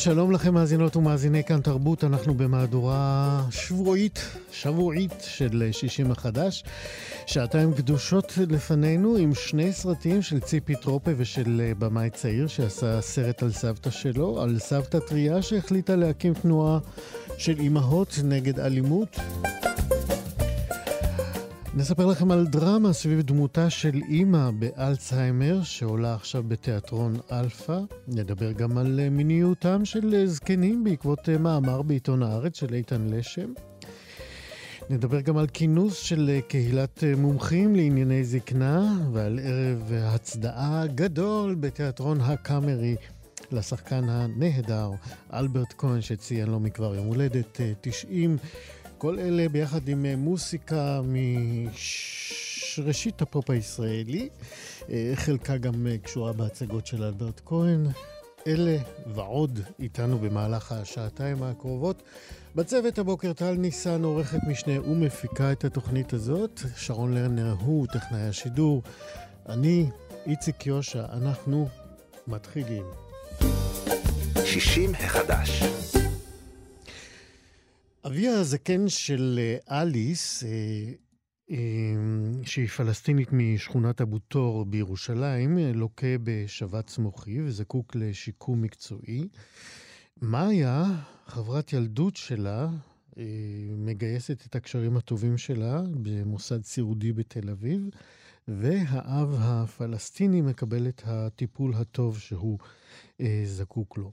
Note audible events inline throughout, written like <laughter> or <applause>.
שלום, לכם מאזינות ומאזיני כאן תרבות, אנחנו במהדורה שבועית, שבועית של שישים החדש. שעתיים קדושות לפנינו עם שני סרטים של ציפי טרופה ושל אה, במאי צעיר שעשה סרט על סבתא שלו, על סבתא טריה שהחליטה להקים תנועה של אימהות נגד אלימות. נספר לכם על דרמה סביב דמותה של אימא באלצהיימר, שעולה עכשיו בתיאטרון אלפא. נדבר גם על אה, מיניותם של אה, זקנים בעקבות אה, מאמר בעיתון הארץ של איתן לשם. נדבר גם על כינוס של קהילת מומחים לענייני זקנה, ועל ערב הצדעה גדול בתיאטרון הקאמרי לשחקן הנהדר אלברט כהן, שציין לא מכבר יום הולדת 90. כל אלה ביחד עם אה, מוסיקה מראשית הפופ הישראלי, אה, חלקה גם אה, קשורה בהצגות של אלברט כהן. אלה ועוד איתנו במהלך השעתיים הקרובות. בצוות הבוקר טל ניסן, עורכת משנה ומפיקה את התוכנית הזאת. שרון לרנר הוא טכנאי השידור. אני, איציק יושע, אנחנו מתחילים. 60 החדש אביה הזקן של אה, אליס, אה, אה, שהיא פלסטינית משכונת אבו תור בירושלים, לוקה בשבץ מוחי וזקוק לשיקום מקצועי. מאיה, חברת ילדות שלה, מגייסת את הקשרים הטובים שלה במוסד סיעודי בתל אביב, והאב הפלסטיני מקבל את הטיפול הטוב שהוא זקוק לו.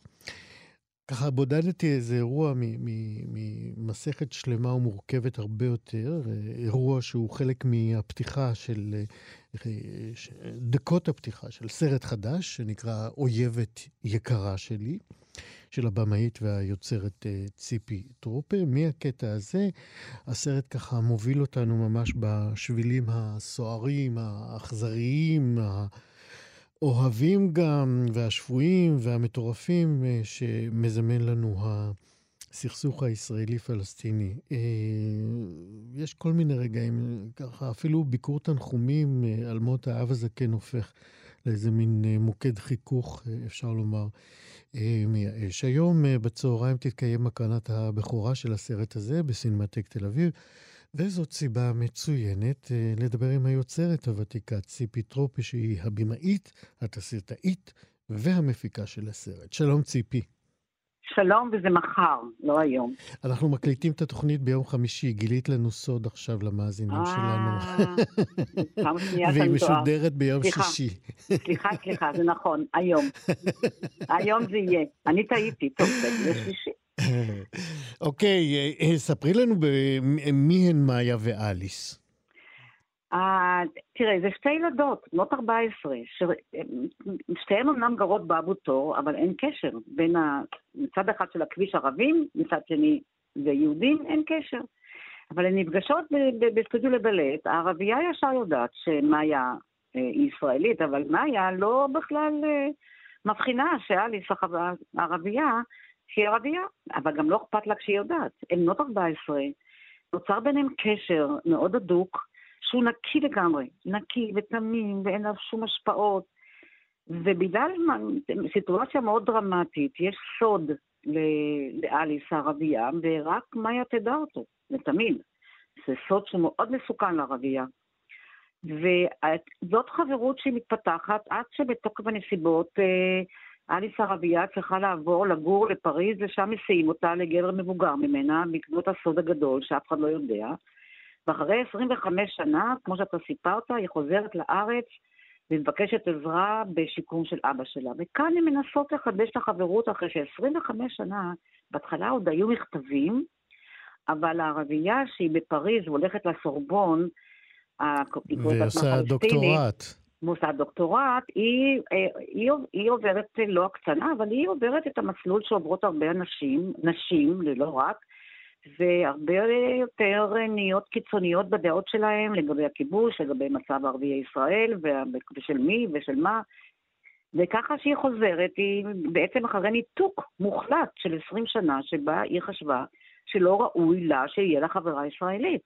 ככה בודדתי איזה אירוע ממסכת שלמה ומורכבת הרבה יותר, אירוע שהוא חלק מהפתיחה של, דקות הפתיחה של סרט חדש שנקרא אויבת יקרה שלי, של הבמאית והיוצרת אה, ציפי טרופר. מהקטע הזה הסרט ככה מוביל אותנו ממש בשבילים הסוערים, האכזריים, האוהבים גם, והשפויים והמטורפים אה, שמזמן לנו הסכסוך הישראלי-פלסטיני. אה, יש כל מיני רגעים, ככה אפילו ביקור תנחומים אה, על מות האב הזקן הופך לאיזה מין מוקד חיכוך, אפשר לומר, מייאש. היום בצהריים תתקיים הקרנת הבכורה של הסרט הזה בסינמטק תל אביב. וזאת סיבה מצוינת אה, לדבר עם היוצרת הוותיקה ציפי טרופי, שהיא הבמאית, התסריטאית והמפיקה של הסרט. שלום ציפי. שלום, וזה מחר, לא היום. אנחנו מקליטים את התוכנית ביום חמישי, גילית לנו סוד עכשיו למאזינים אה, שלנו. <laughs> והיא משודרת ביום שישי. סליחה, סליחה, זה נכון, היום. היום זה יהיה. אני טעיתי, טוב, זה <laughs> שישי. <laughs> אוקיי, אה, אה, ספרי לנו מי הן מאיה ואליס. אה, תראה, זה שתי ילדות, בנות 14, שתיהן אמנם גרות באבו תור, אבל אין קשר בין. מצד אחד של הכביש ערבים, מצד שני זה יהודים, אין קשר. אבל הן נפגשות בסטודיו לבלט, הערבייה ישר יודעת שמאיה היא ישראלית, אבל מאיה לא בכלל מבחינה שאליס הערבייה שהיא ערבייה, אבל גם לא אכפת לה כשהיא יודעת. הן בנות 14, נוצר ביניהם קשר מאוד הדוק, שהוא נקי לגמרי, נקי ותמים, ואין עליו שום השפעות. ובגלל סיטואציה מאוד דרמטית, יש סוד לאליס הערבייה, ורק מאיה תדע אותו, לתמיד. זה סוד שמאוד מסוכן לערבייה. וזאת חברות שהיא מתפתחת עד שבתוקף הנסיבות אה, אליס ערבייה צריכה לעבור לגור לפריז, ושם מסיעים אותה לגבר מבוגר ממנה, בעקבות הסוד הגדול שאף אחד לא יודע. ואחרי 25 שנה, כמו שאתה סיפרת, היא חוזרת לארץ ומבקשת עזרה בשיקום של אבא שלה. וכאן הן מנסות לחדש את החברות אחרי ש-25 שנה, בהתחלה עוד היו מכתבים, אבל הערבייה שהיא בפריז והולכת לסורבון, ועושה דוקטורט. מוסד דוקטורט, היא, אה, היא, היא עוברת לא הקצנה, אבל היא עוברת את המסלול שעוברות הרבה אנשים, נשים, ללא רק, והרבה יותר נהיות קיצוניות בדעות שלהם לגבי הכיבוש, לגבי מצב ערביי ישראל, ושל מי ושל מה. וככה שהיא חוזרת, היא בעצם אחרי ניתוק מוחלט של 20 שנה, שבה היא חשבה שלא ראוי לה שיהיה לה חברה ישראלית.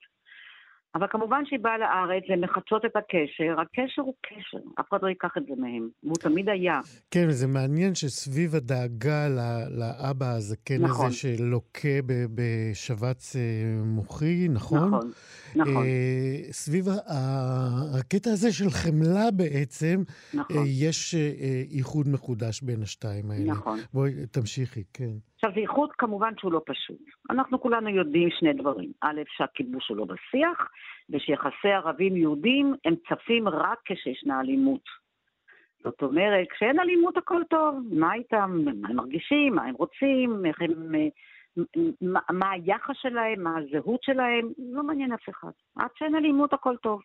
אבל כמובן שהיא באה לארץ, הן מחדשות את הקשר, הקשר הוא קשר, אף אחד לא ייקח את זה מהם, והוא תמיד היה. כן, וזה מעניין שסביב הדאגה לאבא הזקן נכון. הזה שלוקה בשבץ אה, מוחי, נכון? נכון, נכון. אה, סביב הקטע הזה של חמלה בעצם, נכון. אה, יש איחוד מחודש בין השתיים האלה. נכון. בואי, תמשיכי, כן. עכשיו, זה איחוד כמובן שהוא לא פשוט. אנחנו כולנו יודעים שני דברים. א', שהכיבוש הוא לא בשיח, ושיחסי ערבים-יהודים הם צפים רק כשישנה אלימות. זאת אומרת, כשאין אלימות הכל טוב, מה איתם, מה הם מרגישים, מה הם רוצים, איך הם, מה, מה היחס שלהם, מה הזהות שלהם, לא מעניין אף אחד. עד שאין אלימות הכל טוב.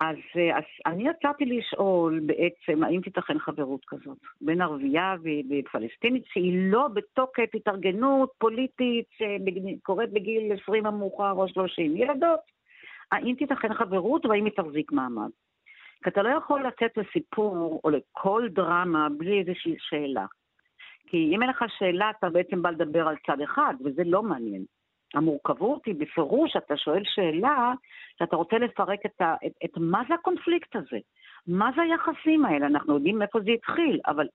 אז, אז אני יצאתי לשאול בעצם, האם תיתכן חברות כזאת בין ערבייה ופלסטינית, שהיא לא בתוקף התארגנות פוליטית שקורית בגיל 20 המאוחר או 30, ילדות. האם תיתכן חברות והאם היא תחזיק מעמד? כי אתה לא יכול לצאת לסיפור או לכל דרמה בלי איזושהי שאלה. כי אם אין לך שאלה, אתה בעצם בא לדבר על צד אחד, וזה לא מעניין. המורכבות היא בפירוש, אתה שואל שאלה, שאתה רוצה לפרק את, ה, את, את מה זה הקונפליקט הזה? מה זה היחסים האלה? אנחנו יודעים מאיפה זה התחיל, אבל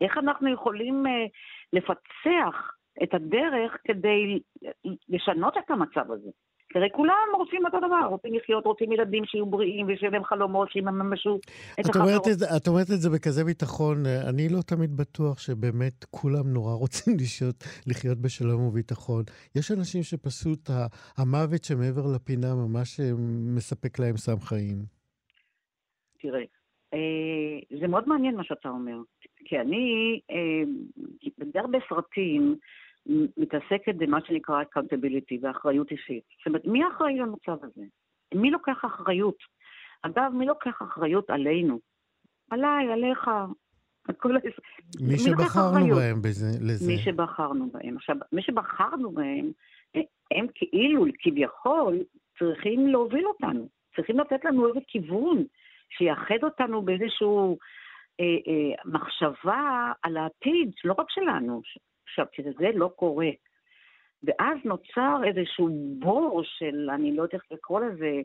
איך אנחנו יכולים uh, לפצח את הדרך כדי לשנות את המצב הזה? הרי כולם רוצים אותו דבר, רוצים לחיות, רוצים ילדים שיהיו בריאים ושיהיו להם חלומות, שיממשו את החברות. את אומרת את זה בכזה ביטחון, אני לא תמיד בטוח שבאמת כולם נורא רוצים <laughs> לחיות, לחיות בשלום וביטחון. יש אנשים שפשוט המוות שמעבר לפינה ממש אה, מספק להם סם חיים. תראה, אה, זה מאוד מעניין מה שאתה אומר, כי אני, אה, די הרבה סרטים, מתעסקת במה שנקרא accountability ואחריות אישית. זאת אומרת, מי אחראי למצב הזה? מי לוקח אחריות? אגב, מי לוקח אחריות עלינו? עליי, עליך. מי שבחרנו בהם בזה, לזה. מי שבחרנו בהם. עכשיו, מי שבחרנו בהם, הם כאילו, כביכול, צריכים להוביל אותנו. צריכים לתת לנו איזה כיוון שיאחד אותנו באיזושהי אה, אה, מחשבה על העתיד, לא רק שלנו, עכשיו, כשזה לא קורה, ואז נוצר איזשהו בור של, אני לא יודעת איך לקרוא לזה,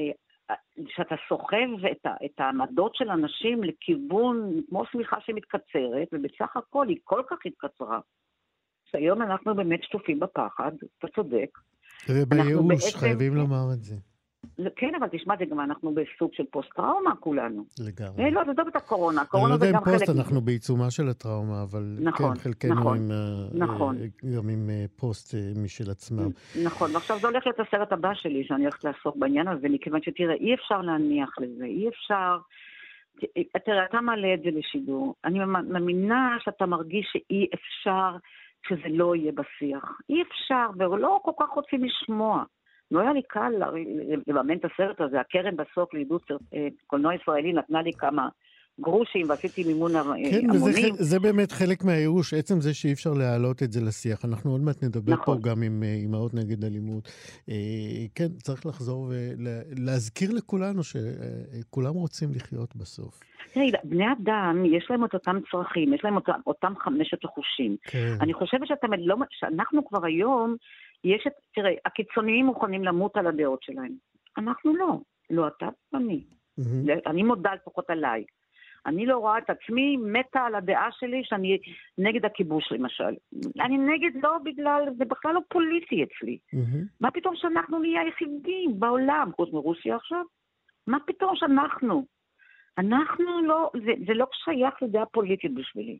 אה, שאתה סוחב את, את העמדות של אנשים לכיוון, כמו שמיכה שמתקצרת, ובסך הכל היא כל כך התקצרה, שהיום אנחנו באמת שטופים בפחד, אתה צודק. ובייאוש, בעצם... חייבים לומר את זה. כן, אבל תשמע, זה גם אנחנו בסוג של פוסט-טראומה כולנו. לגמרי. לא, זה לא את הקורונה, הקורונה זה גם חלק... אני לא יודע אם פוסט, אנחנו בעיצומה של הטראומה, אבל נכון, כן, חלקנו נכון, עם, נכון. גם עם פוסט משל עצמם. נכון, ועכשיו זה הולך להיות הסרט הבא שלי, שאני הולכת לעסוק בעניין הזה, מכיוון שתראה, אי אפשר להניח לזה, אי אפשר... תראה, אתה מעלה את זה לשידור. אני מאמינה שאתה מרגיש שאי אפשר שזה לא יהיה בשיח. אי אפשר, ולא כל כך רוצים לשמוע. לא היה לי קל לממן את הסרט הזה. הקרן בסוף לעידוד אה, קולנוע ישראלי נתנה לי כמה גרושים ועשיתי מימון המונים. כן, וזה זה באמת חלק מהייאוש, עצם זה שאי אפשר להעלות את זה לשיח. אנחנו עוד מעט נדבר נכון. פה גם עם אימהות נגד אלימות. אה, כן, צריך לחזור ולהזכיר לכולנו שכולם רוצים לחיות בסוף. תראי, בני אדם, יש להם את אותם צרכים, יש להם אותם, אותם חמשת החושים. כן. אני חושבת שאתה, לא, שאנחנו כבר היום יש את, תראה, הקיצוניים מוכנים למות על הדעות שלהם. אנחנו לא. לא אתה ואני. Mm-hmm. אני מודה לפחות עליי. אני לא רואה את עצמי מתה על הדעה שלי שאני נגד הכיבוש למשל. אני נגד לא בגלל, זה בכלל לא פוליטי אצלי. Mm-hmm. מה פתאום שאנחנו נהיה היחידים בעולם, חוץ מרוסיה עכשיו? מה פתאום שאנחנו? אנחנו לא, זה, זה לא שייך לדעה פוליטית בשבילי.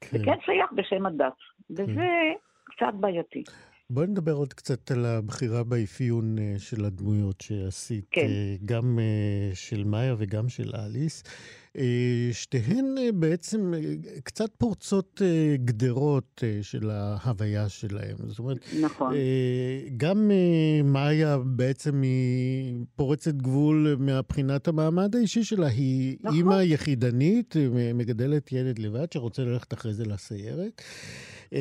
כן. זה כן שייך בשם הדת, וזה כן. קצת בעייתי. בואי נדבר עוד קצת על הבחירה באפיון אה, של הדמויות שעשית, כן. אה, גם אה, של מאיה וגם של אליס. שתיהן בעצם קצת פורצות גדרות של ההוויה שלהם. זאת אומרת, נכון. גם מאיה בעצם היא פורצת גבול מבחינת המעמד האישי שלה. היא נכון. אימא יחידנית, מגדלת ילד לבד שרוצה ללכת אחרי זה לסיירת. אה,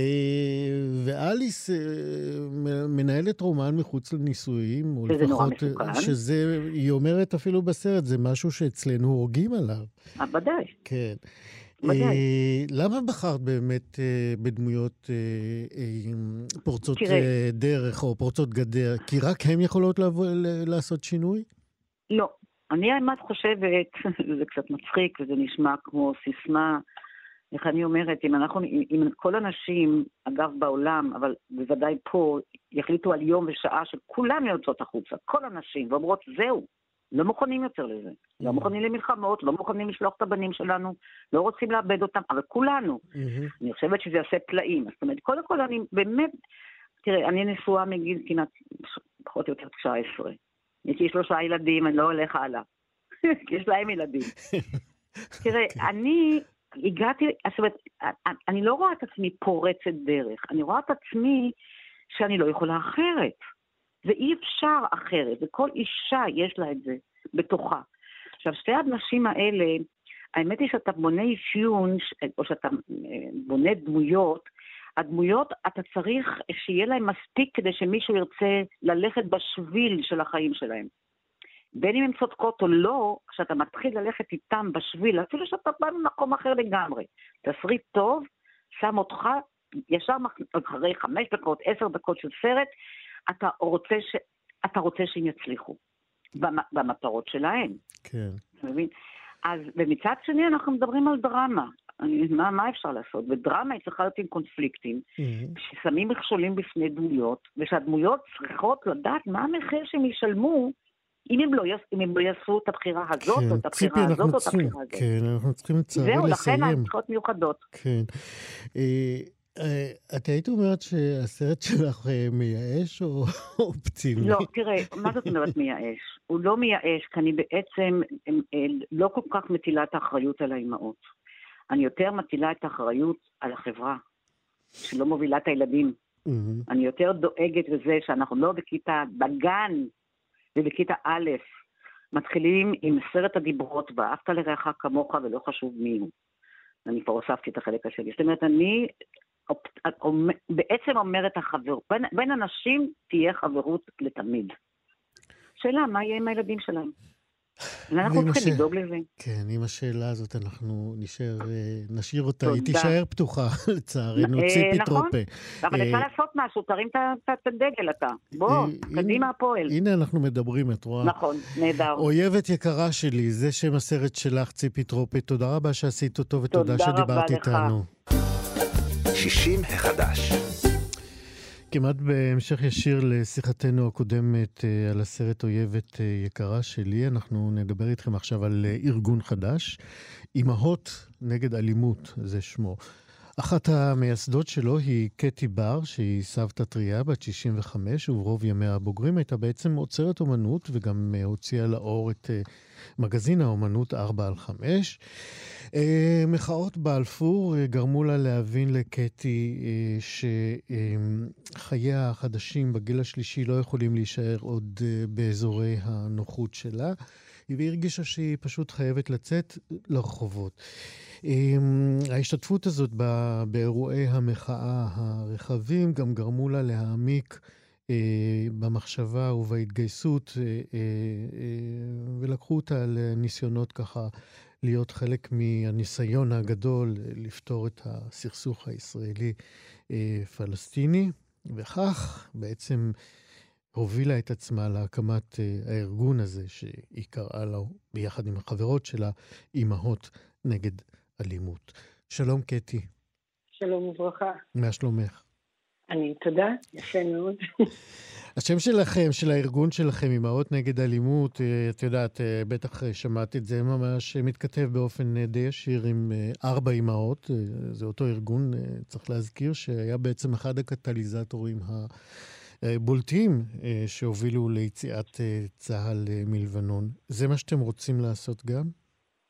ואליס אה, מנהלת רומן מחוץ לנישואים, או לפחות, אה, שזה, היא אומרת אפילו בסרט, זה משהו שאצלנו הורגים עליו. ודאי. כן. ודאי. למה בחרת באמת בדמויות פורצות תראה, דרך או פורצות גדר? כי רק הן יכולות לעשות שינוי? לא. אני האמת חושבת, <laughs> זה קצת מצחיק וזה נשמע כמו סיסמה, איך אני אומרת, אם אנחנו, אם כל הנשים, אגב בעולם, אבל בוודאי פה, יחליטו על יום ושעה שכולן יוצאות החוצה, כל הנשים, ואומרות, זהו, לא מוכנים יותר לזה. Mm-hmm. לא מוכנים למלחמות, לא מוכנים לשלוח את הבנים שלנו, לא רוצים לאבד אותם, אבל כולנו. Mm-hmm. אני חושבת שזה יעשה פלאים. זאת אומרת, קודם כל אני באמת, תראה, אני נשואה מגיל כמעט, פחות או יותר 19. יש לי שלושה ילדים, אני לא הולך הלאה. <laughs> יש להם ילדים. <laughs> תראה. אוקיי. אני הגעתי, זאת אומרת, אני לא רואה את עצמי פורצת דרך, אני רואה את עצמי שאני לא יכולה אחרת. ואי אפשר אחרת, וכל אישה יש לה את זה בתוכה. עכשיו, שתי הנשים האלה, האמת היא שאתה בונה אפיון, או שאתה אה, בונה דמויות, הדמויות, אתה צריך שיהיה להם מספיק כדי שמישהו ירצה ללכת בשביל של החיים שלהם. בין אם הן צודקות או לא, כשאתה מתחיל ללכת איתם בשביל, אפילו שאתה בא ממקום אחר לגמרי, תסריט טוב, שם אותך ישר אחרי חמש דקות, עשר דקות של סרט, אתה רוצה, ש... אתה רוצה שהם יצליחו במטרות שלהם. כן. אתה מבין? אז, ומצד שני אנחנו מדברים על דרמה. אני, מה, מה אפשר לעשות? ודרמה היא צריכה להיות עם קונפליקטים, mm-hmm. ששמים מכשולים בפני דמויות, ושהדמויות צריכות לדעת מה המחיר שהם ישלמו אם הם לא, יס, אם הם לא יעשו את הבחירה הזאת, כן, או את הבחירה ציפי, הזאת, או את הבחירה הזאת. כן, אנחנו צריכים לצערי לסיים. זהו, לכן הבחירות מיוחדות. כן. אה, אה, את היית אומרת שהסרט שלך אה, מייאש או <laughs> אופטימי? לא, תראה, מה זאת אומרת מייאש? הוא לא מייאש, כי אני בעצם לא כל כך מטילה את האחריות על האימהות. אני יותר מטילה את האחריות על החברה, שלא מובילה את הילדים. אני יותר דואגת לזה שאנחנו לא בכיתה, בגן, ובכיתה א' מתחילים עם עשרת הדיברות, ואהבת לרעך כמוך ולא חשוב מי הוא. אני כבר הוספתי את החלק השני. זאת אומרת, אני בעצם אומרת החברות, בין, בין אנשים תהיה חברות לתמיד. שאלה, מה יהיה עם הילדים שלהם? ואנחנו צריכים לדאוג לזה. כן, עם השאלה הזאת אנחנו נשאר, אה, נשאיר אותה, היא תישאר פתוחה, <laughs> לצערנו, אה, ציפי נכון, טרופה. אבל אפשר אה, לעשות משהו, תרים את הדגל אתה. בוא, קדימה הפועל. הנה אנחנו מדברים, את רואה. נכון, נהדר. אויבת יקרה שלי, זה שם הסרט שלך, ציפי טרופה. תודה רבה שעשית אותו, ותודה שדיברת איתנו. 60 החדש. כמעט בהמשך ישיר לשיחתנו הקודמת אה, על הסרט אויבת אה, יקרה שלי, אנחנו נדבר איתכם עכשיו על אה, ארגון חדש, אימהות נגד אלימות, זה שמו. אחת המייסדות שלו היא קטי בר, שהיא סבתא טריה, בת 65, וברוב ימיה הבוגרים הייתה בעצם עוצרת אומנות, וגם הוציאה לאור את מגזין האומנות 4 על 5. אה, מחאות בלפור אה, גרמו לה להבין לקטי אה, שחייה החדשים בגיל השלישי לא יכולים להישאר עוד באזורי הנוחות שלה. והיא הרגישה שהיא פשוט חייבת לצאת לרחובות. ההשתתפות הזאת באירועי המחאה הרחבים גם גרמו לה להעמיק במחשבה ובהתגייסות, ולקחו אותה לניסיונות ככה להיות חלק מהניסיון הגדול לפתור את הסכסוך הישראלי-פלסטיני, וכך בעצם הובילה את עצמה להקמת אה, הארגון הזה, שהיא קראה לו, ביחד עם החברות שלה, אימהות נגד אלימות. שלום, קטי. שלום וברכה. מה שלומך? אני, תודה, יפה מאוד. השם שלכם, של הארגון שלכם, אמהות נגד אלימות, אה, את יודעת, אה, בטח שמעת את זה, ממש מתכתב באופן די ישיר עם ארבע אמהות. זה אותו ארגון, צריך להזכיר, שהיה בעצם אחד הקטליזטורים הבולטים שהובילו ליציאת צה"ל מלבנון. זה מה שאתם רוצים לעשות גם?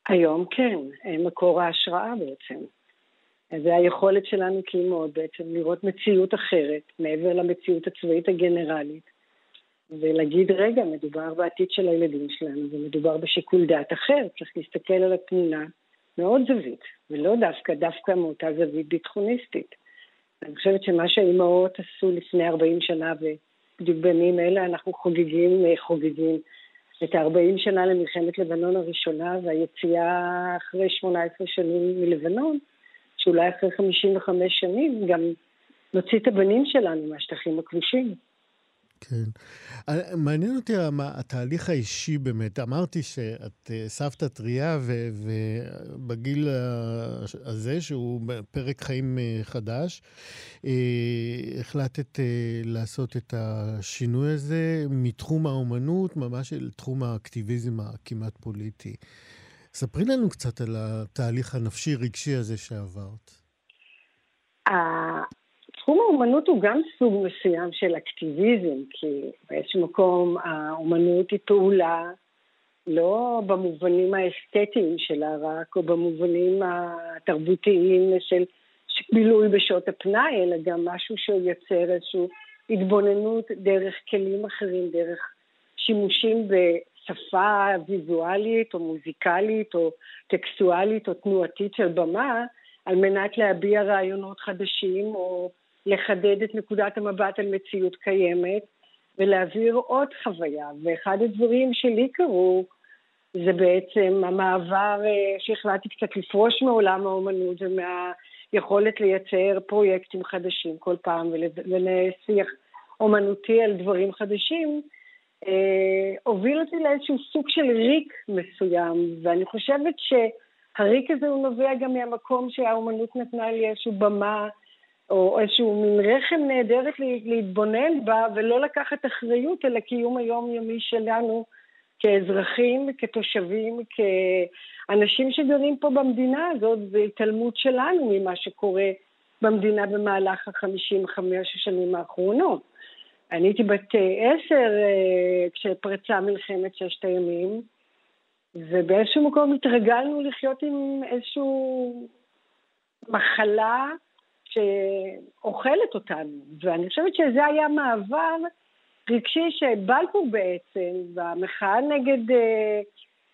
היום כן, מקור ההשראה בעצם. זה היכולת שלנו כאימהות בעצם לראות מציאות אחרת, מעבר למציאות הצבאית הגנרלית, ולהגיד, רגע, מדובר בעתיד של הילדים שלנו, ומדובר בשיקול דעת אחר, צריך להסתכל על התמונה מאוד זווית, ולא דווקא, דווקא מאותה זווית ביטחוניסטית. אני חושבת שמה שהאימהות עשו לפני 40 שנה, ובדיוק בימים אלה אנחנו חוגגים, חוגגים את ה-40 שנה למלחמת לבנון הראשונה והיציאה אחרי 18 שנים מלבנון, שאולי אחרי 55 שנים גם נוציא את הבנים שלנו מהשטחים הכבושים. כן. אה, מעניין אותי התהליך האישי באמת. אמרתי שאת אה, סבתא טריה, ובגיל הזה, שהוא פרק חיים אה, חדש, החלטת לעשות את השינוי הזה מתחום האומנות, ממש אל תחום האקטיביזם הכמעט פוליטי. ספרי לנו קצת על התהליך הנפשי-רגשי הזה שעברת. תחום האומנות הוא גם סוג מסוים של אקטיביזם, כי באיזשהו מקום האומנות היא פעולה לא במובנים האסתטיים שלה רק, או במובנים התרבותיים של בילוי בשעות הפנאי, אלא גם משהו שיוצר איזושהי התבוננות דרך כלים אחרים, דרך שימושים בשפה ויזואלית או מוזיקלית או טקסטואלית או תנועתית של במה, על מנת להביע רעיונות חדשים או לחדד את נקודת המבט על מציאות קיימת ולהעביר עוד חוויה. ואחד הדברים שלי קרו זה בעצם המעבר אה, שהחלטתי קצת לפרוש מעולם האומנות ומהיכולת לייצר פרויקטים חדשים כל פעם ולנהל שיח אומנותי על דברים חדשים, אה, הוביל אותי לאיזשהו סוג של ריק מסוים, ואני חושבת שהריק הזה הוא נובע גם מהמקום שהאומנות נתנה לי איזושהי במה או איזשהו מין רחם נהדרת להתבונן בה ולא לקחת אחריות על הקיום היומיומי שלנו כאזרחים, כתושבים, כאנשים שגרים פה במדינה הזאת והתעלמות שלנו ממה שקורה במדינה במהלך החמישים וחמש השנים האחרונות. אני הייתי בת עשר אה, כשפרצה מלחמת ששת הימים, ובאיזשהו מקום התרגלנו לחיות עם איזושהי מחלה שאוכלת אותנו. ואני חושבת שזה היה מעבר רגשי שבלפור בעצם, והמחאה נגד אה,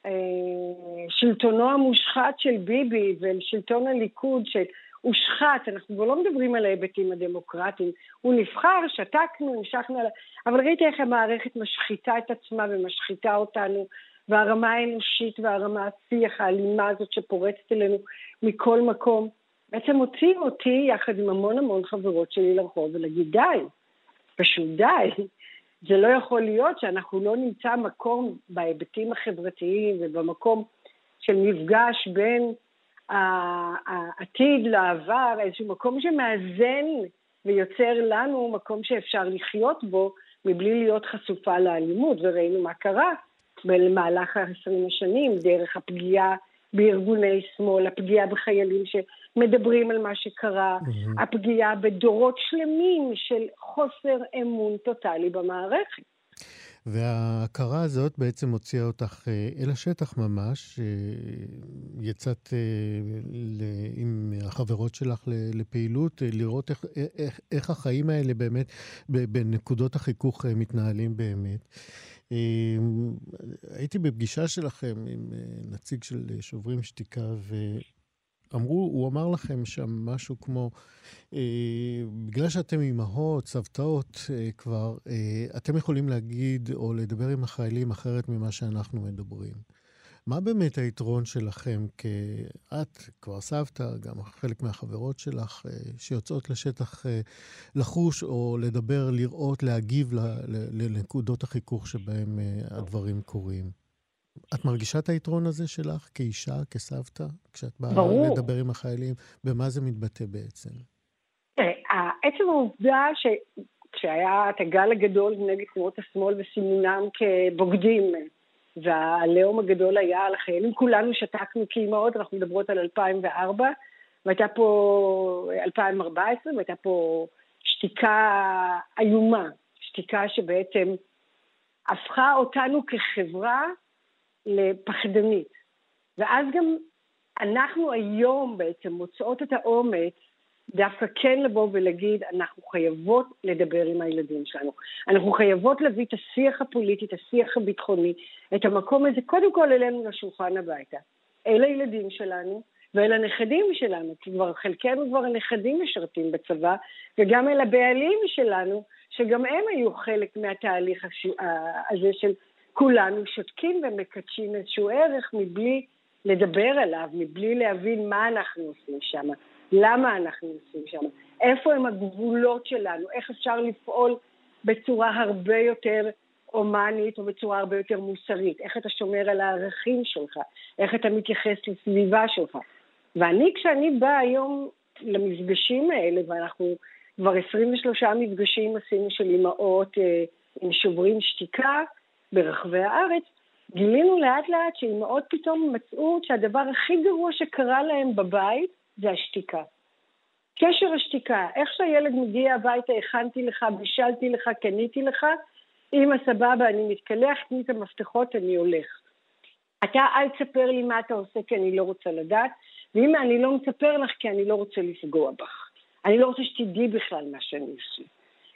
אה, שלטונו המושחת של ביבי ושלטון הליכוד, שהושחת, אנחנו כבר לא מדברים על ההיבטים הדמוקרטיים, הוא נבחר, שתקנו, המשכנו אבל ראיתי איך המערכת משחיתה את עצמה ומשחיתה אותנו, והרמה האנושית והרמה השיח האלימה הזאת שפורצת אלינו מכל מקום. בעצם הוציאו אותי יחד עם המון המון חברות שלי לרחוב ולהגיד די, פשוט די. זה לא יכול להיות שאנחנו לא נמצא מקום בהיבטים החברתיים ובמקום של מפגש בין העתיד לעבר, איזשהו מקום שמאזן ויוצר לנו מקום שאפשר לחיות בו מבלי להיות חשופה לאלימות, וראינו מה קרה במהלך ה-20 השנים, דרך הפגיעה בארגוני שמאל, הפגיעה בחיילים שמדברים על מה שקרה, mm-hmm. הפגיעה בדורות שלמים של חוסר אמון טוטאלי במערכת. וההכרה הזאת בעצם הוציאה אותך אה, אל השטח ממש. אה, יצאת אה, עם החברות שלך לפעילות, לראות איך, איך, איך החיים האלה באמת, בנקודות החיכוך מתנהלים באמת. הייתי בפגישה שלכם עם אה, נציג של אה, שוברים שתיקה, ואמרו, הוא אמר לכם שם משהו כמו, אה, בגלל שאתם אימהות, סבתאות כבר, אתם יכולים להגיד או לדבר עם החיילים אחרת ממה שאנחנו מדברים. מה באמת היתרון שלכם, כי את כבר סבתא, גם חלק מהחברות שלך, אה, שיוצאות לשטח אה, לחוש או לדבר, לראות, להגיב לנקודות החיכוך שבהם אה, הדברים קורים. את מרגישה את היתרון הזה שלך כאישה, כסבתא, כשאת באה ברור. לדבר עם החיילים? במה זה מתבטא בעצם? עצם העובדה שכשהיה את הגל הגדול נגד תנועות השמאל וסימונם כבוגדים, והעליהום הגדול היה על החיילים, כולנו שתקנו כאימהות, אנחנו מדברות על 2004, והייתה פה 2014, והייתה פה שתיקה איומה, שתיקה שבעצם הפכה אותנו כחברה לפחדנית. ואז גם אנחנו היום בעצם מוצאות את האומץ דווקא כן לבוא ולהגיד, אנחנו חייבות לדבר עם הילדים שלנו. אנחנו חייבות להביא את השיח הפוליטי, את השיח הביטחוני, את המקום הזה, קודם כל אלינו לשולחן הביתה. אל הילדים שלנו ואל הנכדים שלנו, כי כבר חלקנו כבר הנכדים משרתים בצבא, וגם אל הבעלים שלנו, שגם הם היו חלק מהתהליך הזה של כולנו שותקים ומקדשים איזשהו ערך מבלי לדבר עליו, מבלי להבין מה אנחנו עושים שם. למה אנחנו עושים שם, איפה הם הגבולות שלנו, איך אפשר לפעול בצורה הרבה יותר הומנית או בצורה הרבה יותר מוסרית, איך אתה שומר על הערכים שלך, איך אתה מתייחס לסביבה שלך. ואני, כשאני באה היום למפגשים האלה, ואנחנו כבר 23 מפגשים עשינו של אימהות אה, עם שוברים שתיקה ברחבי הארץ, גילינו לאט לאט שאימהות פתאום מצאו שהדבר הכי גרוע שקרה להם בבית זה השתיקה. קשר השתיקה, איך שהילד מגיע הביתה, הכנתי לך, בישלתי לך, קניתי לך, אמא סבבה, אני מתקלח, תני את המפתחות, אני הולך. אתה אל תספר לי מה אתה עושה כי אני לא רוצה לדעת, ואמא, אני לא מספר לך כי אני לא רוצה לפגוע בך. אני לא רוצה שתדעי בכלל מה שאני עושה.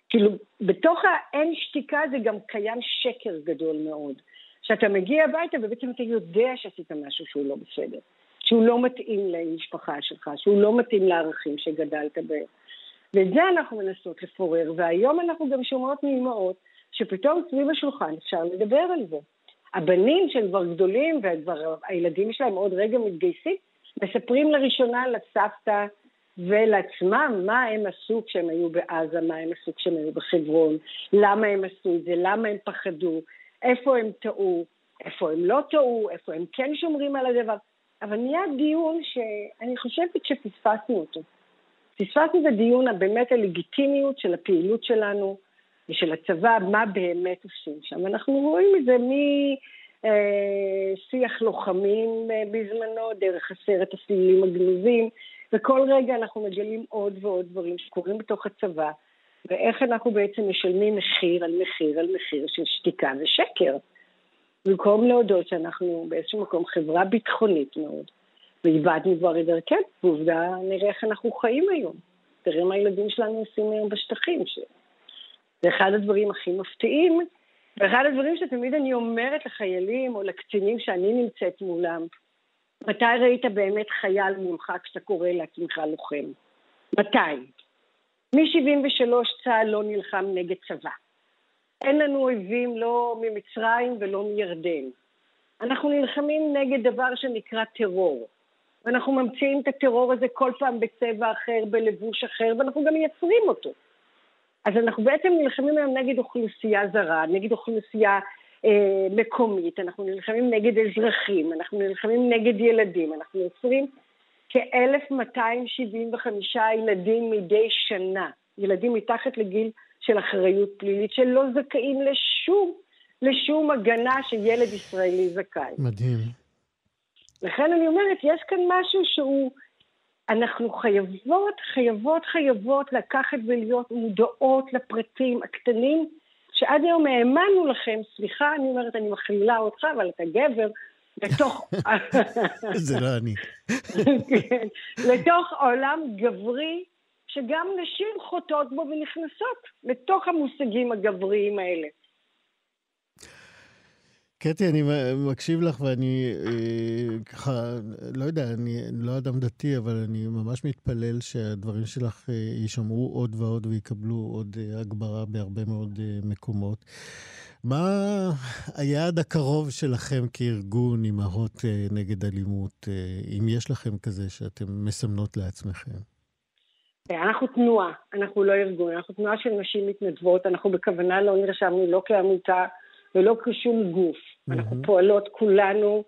כאילו, בתוך האין שתיקה זה גם קיים שקר גדול מאוד. שאתה מגיע הביתה ובעצם אתה יודע שעשית משהו שהוא לא בסדר. שהוא לא מתאים למשפחה שלך, שהוא לא מתאים לערכים שגדלת בהם. ואת זה אנחנו מנסות לפורר, והיום אנחנו גם שומעות מאמהות שפתאום סביב השולחן אפשר לדבר על זה. הבנים שהם כבר גדולים והילדים שלהם עוד רגע מתגייסים, מספרים לראשונה לסבתא ולעצמם מה הם עשו כשהם היו בעזה, מה הם עשו כשהם היו בחברון, למה הם עשו את זה, למה הם פחדו, איפה הם טעו, איפה הם לא טעו, איפה הם כן שומרים על הדבר. אבל נהיה דיון שאני חושבת שפספסנו אותו. פספסנו את הדיון הבאמת הלגיטימיות של הפעילות שלנו ושל הצבא, מה באמת עושים שם. אנחנו רואים את זה משיח לוחמים אה, בזמנו, דרך הסרט הסלילים הגנוזים, וכל רגע אנחנו מגלים עוד ועוד דברים שקורים בתוך הצבא, ואיך אנחנו בעצם משלמים מחיר על מחיר על מחיר של שתיקה ושקר. במקום להודות שאנחנו באיזשהו מקום חברה ביטחונית מאוד, ואיבדנו כבר את דרכנו, ועובדה נראה איך אנחנו חיים היום. תראה מה הילדים שלנו עושים היום בשטחים. ש... זה אחד הדברים הכי מפתיעים, ואחד הדברים שתמיד אני אומרת לחיילים או לקצינים שאני נמצאת מולם, מתי ראית באמת חייל מולך כשאתה קורא לעצמך לוחם? מתי? מ-73 צה"ל לא נלחם נגד צבא. אין לנו אויבים לא ממצרים ולא מירדן. אנחנו נלחמים נגד דבר שנקרא טרור. ואנחנו ממציאים את הטרור הזה כל פעם בצבע אחר, בלבוש אחר, ואנחנו גם מייצרים אותו. אז אנחנו בעצם נלחמים היום נגד אוכלוסייה זרה, נגד אוכלוסייה אה, מקומית, אנחנו נלחמים נגד אזרחים, אנחנו נלחמים נגד ילדים, אנחנו יוצרים כ-1,275 ילדים מדי שנה, ילדים מתחת לגיל של אחריות פלילית, שלא זכאים לשום, לשום הגנה שילד ישראלי זכאי. מדהים. לכן אני אומרת, יש כאן משהו שהוא, אנחנו חייבות, חייבות, חייבות לקחת ולהיות מודעות לפרטים הקטנים, שעד היום האמנו לכם, סליחה, אני אומרת, אני מכלילה אותך, אבל אתה גבר, לתוך... <laughs> זה לא אני. <laughs> כן, לתוך עולם גברי שגם נשים חוטאות בו ונכנסות לתוך המושגים הגבריים האלה. קטי, אני מקשיב לך ואני אה, ככה, לא יודע, אני לא אדם דתי, אבל אני ממש מתפלל שהדברים שלך אה, יישמעו עוד ועוד ויקבלו עוד אה, הגברה בהרבה מאוד אה, מקומות. מה היעד הקרוב שלכם כארגון אימהות נגד אלימות, אם יש לכם כזה שאתם מסמנות לעצמכם? אנחנו תנועה, אנחנו לא ארגון, אנחנו תנועה של נשים מתנדבות, אנחנו בכוונה לא נרשמנו לא כעמותה ולא כשום גוף. Mm-hmm. אנחנו פועלות כולנו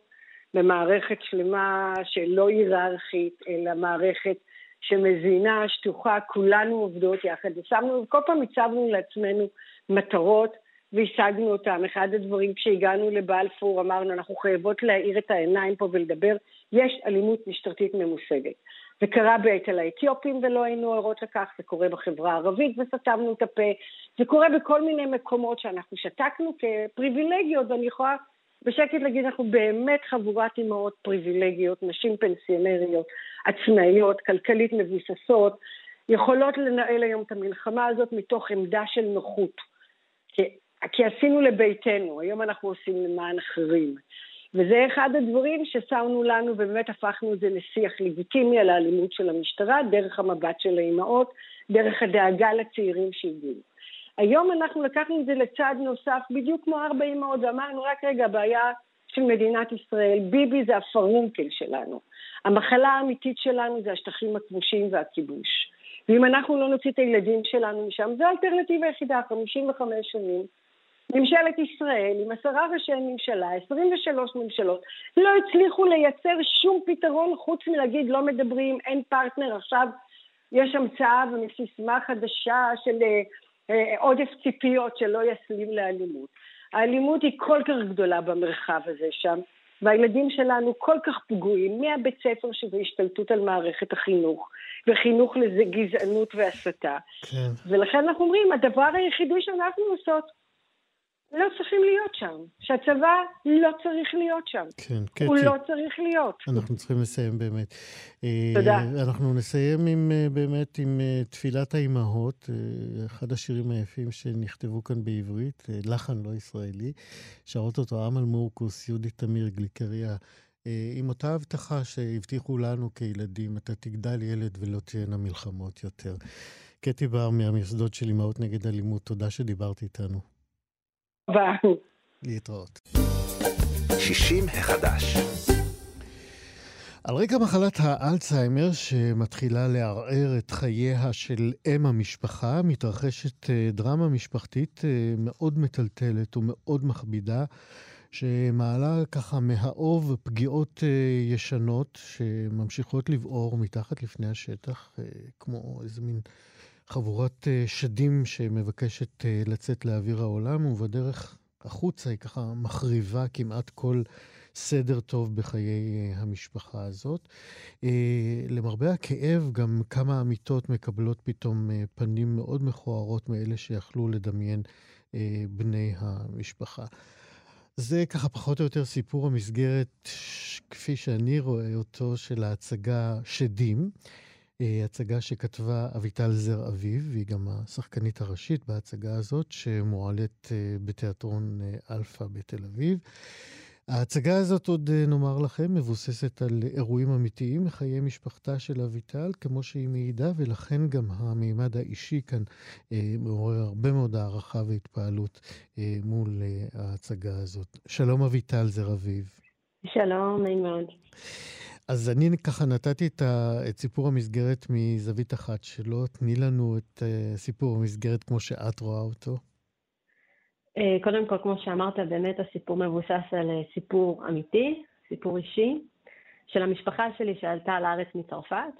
במערכת שלמה שלא היררכית, אלא מערכת שמזינה, שטוחה, כולנו עובדות יחד. ושמנו, כל פעם הצבנו לעצמנו מטרות והשגנו אותן. אחד הדברים כשהגענו לבלפור אמרנו, אנחנו חייבות להאיר את העיניים פה ולדבר, יש אלימות משטרתית ממושגת. זה קרה אצל האתיופים ולא היינו ערות לכך, זה קורה בחברה הערבית וסתמנו את הפה, זה קורה בכל מיני מקומות שאנחנו שתקנו כפריבילגיות, ואני יכולה בשקט להגיד, אנחנו באמת חבורת אימהות פריבילגיות, נשים פנסיונריות, עצמאיות, כלכלית מבוססות, יכולות לנהל היום את המלחמה הזאת מתוך עמדה של נוחות. כי, כי עשינו לביתנו, היום אנחנו עושים למען אחרים. וזה אחד הדברים ששמנו לנו ובאמת הפכנו את זה לשיח לגיטימי על האלימות של המשטרה, דרך המבט של האימהות, דרך הדאגה לצעירים שהגיעו. היום אנחנו לקחנו את זה לצד נוסף, בדיוק כמו ארבע אימהות, ואמרנו, רק רגע, הבעיה של מדינת ישראל, ביבי זה הפרונקל שלנו. המחלה האמיתית שלנו זה השטחים הכבושים והכיבוש. ואם אנחנו לא נוציא את הילדים שלנו משם, זו האלטרנטיבה היחידה, 55 שנים. ממשלת ישראל עם עשרה ראשי ממשלה, 23 ממשלות, לא הצליחו לייצר שום פתרון חוץ מלהגיד לא מדברים, אין פרטנר, עכשיו יש המצאה ומסיסמה חדשה של אה, אה, עודף ציפיות שלא יסלים לאלימות. האלימות היא כל כך גדולה במרחב הזה שם, והילדים שלנו כל כך פגועים, מהבית ספר שזה השתלטות על מערכת החינוך, וחינוך לזה גזענות והסתה. כן. ולכן אנחנו אומרים, הדבר היחידי שאנחנו עושות לא צריכים להיות שם, שהצבא לא צריך להיות שם. כן, קטי. הוא לא צריך להיות. אנחנו צריכים לסיים באמת. תודה. אנחנו נסיים עם, אה, באמת עם אה, תפילת האימהות, אה, אחד השירים היפים שנכתבו כאן בעברית, לחן לא ישראלי. שרות אותו אמל מורקוס, יהודית תמיר, גליקריה. עם אותה הבטחה שהבטיחו לנו כילדים, אתה תגדל ילד ולא תהיינה מלחמות יותר. קטי בר מהמייסדות של אימהות נגד אלימות, תודה שדיברת איתנו. רבה. להתראות. 60 החדש. על רקע מחלת האלצהיימר שמתחילה לערער את חייה של אם המשפחה, מתרחשת אה, דרמה משפחתית אה, מאוד מטלטלת ומאוד מכבידה, שמעלה ככה מהאוב פגיעות אה, ישנות שממשיכות לבעור מתחת לפני השטח, כמו איזה מין חבורת אה, שדים שמבקשת אה, לצאת לאוויר העולם, ובדרך החוצה היא ככה מחריבה כמעט כל סדר טוב בחיי אה, המשפחה הזאת. למרבה הכאב, גם כמה אמיתות מקבלות פתאום פנים מאוד מכוערות מאלה שיכלו לדמיין בני המשפחה. זה ככה פחות או יותר סיפור המסגרת, כפי שאני רואה אותו, של ההצגה שדים. אה, הצגה שכתבה אביטל זר אביב, והיא גם השחקנית הראשית בהצגה הזאת, שמועלית אה, בתיאטרון אה, אלפא בתל אביב. ההצגה הזאת, עוד נאמר לכם, מבוססת על אירועים אמיתיים מחיי משפחתה של אביטל, כמו שהיא מעידה, ולכן גם המימד האישי כאן אה, מעורר הרבה מאוד הערכה והתפעלות אה, מול אה, ההצגה הזאת. שלום אביטל זר אביב. שלום, נעים מאוד. אז אני ככה נתתי את, ה, את סיפור המסגרת מזווית אחת שלו. תני לנו את uh, סיפור המסגרת כמו שאת רואה אותו. Uh, קודם כל, כמו שאמרת, באמת הסיפור מבוסס על uh, סיפור אמיתי, סיפור אישי, של המשפחה שלי שעלתה לארץ מצרפת.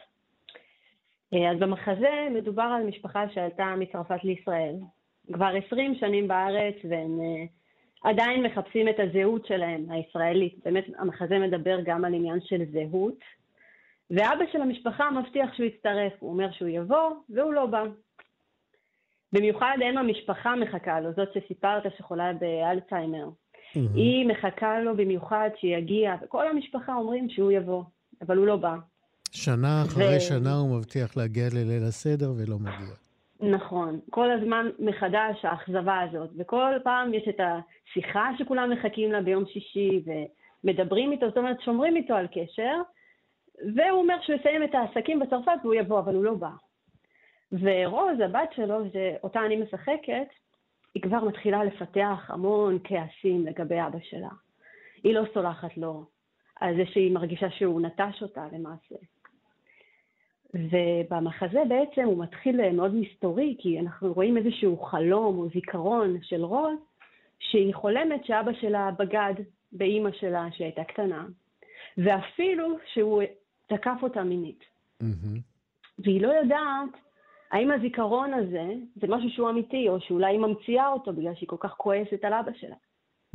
Uh, אז במחזה מדובר על משפחה שעלתה מצרפת לישראל. כבר 20 שנים בארץ, והם... Uh, עדיין מחפשים את הזהות שלהם, הישראלית. באמת, המחזה מדבר גם על עניין של זהות. ואבא של המשפחה מבטיח שהוא יצטרף, הוא אומר שהוא יבוא, והוא לא בא. במיוחד אם המשפחה מחכה לו, זאת שסיפרת שחולה באלצהיימר. Mm-hmm. היא מחכה לו במיוחד שיגיע, וכל המשפחה אומרים שהוא יבוא, אבל הוא לא בא. שנה אחרי ו... שנה הוא מבטיח להגיע לליל הסדר ולא מגיע. נכון. כל הזמן מחדש האכזבה הזאת, וכל פעם יש את השיחה שכולם מחכים לה ביום שישי ומדברים איתו, זאת אומרת, שומרים איתו על קשר, והוא אומר שהוא יסיים את העסקים בצרפת והוא יבוא, אבל הוא לא בא. ורוז, הבת שלו, שאותה אני משחקת, היא כבר מתחילה לפתח המון כעסים לגבי אבא שלה. היא לא סולחת לו על זה שהיא מרגישה שהוא נטש אותה למעשה. ובמחזה בעצם הוא מתחיל מאוד מסתורי, כי אנחנו רואים איזשהו חלום או זיכרון של רוז, שהיא חולמת שאבא שלה בגד באימא שלה שהייתה קטנה, ואפילו שהוא תקף אותה מינית. Mm-hmm. והיא לא יודעת האם הזיכרון הזה זה משהו שהוא אמיתי, או שאולי היא ממציאה אותו בגלל שהיא כל כך כועסת על אבא שלה.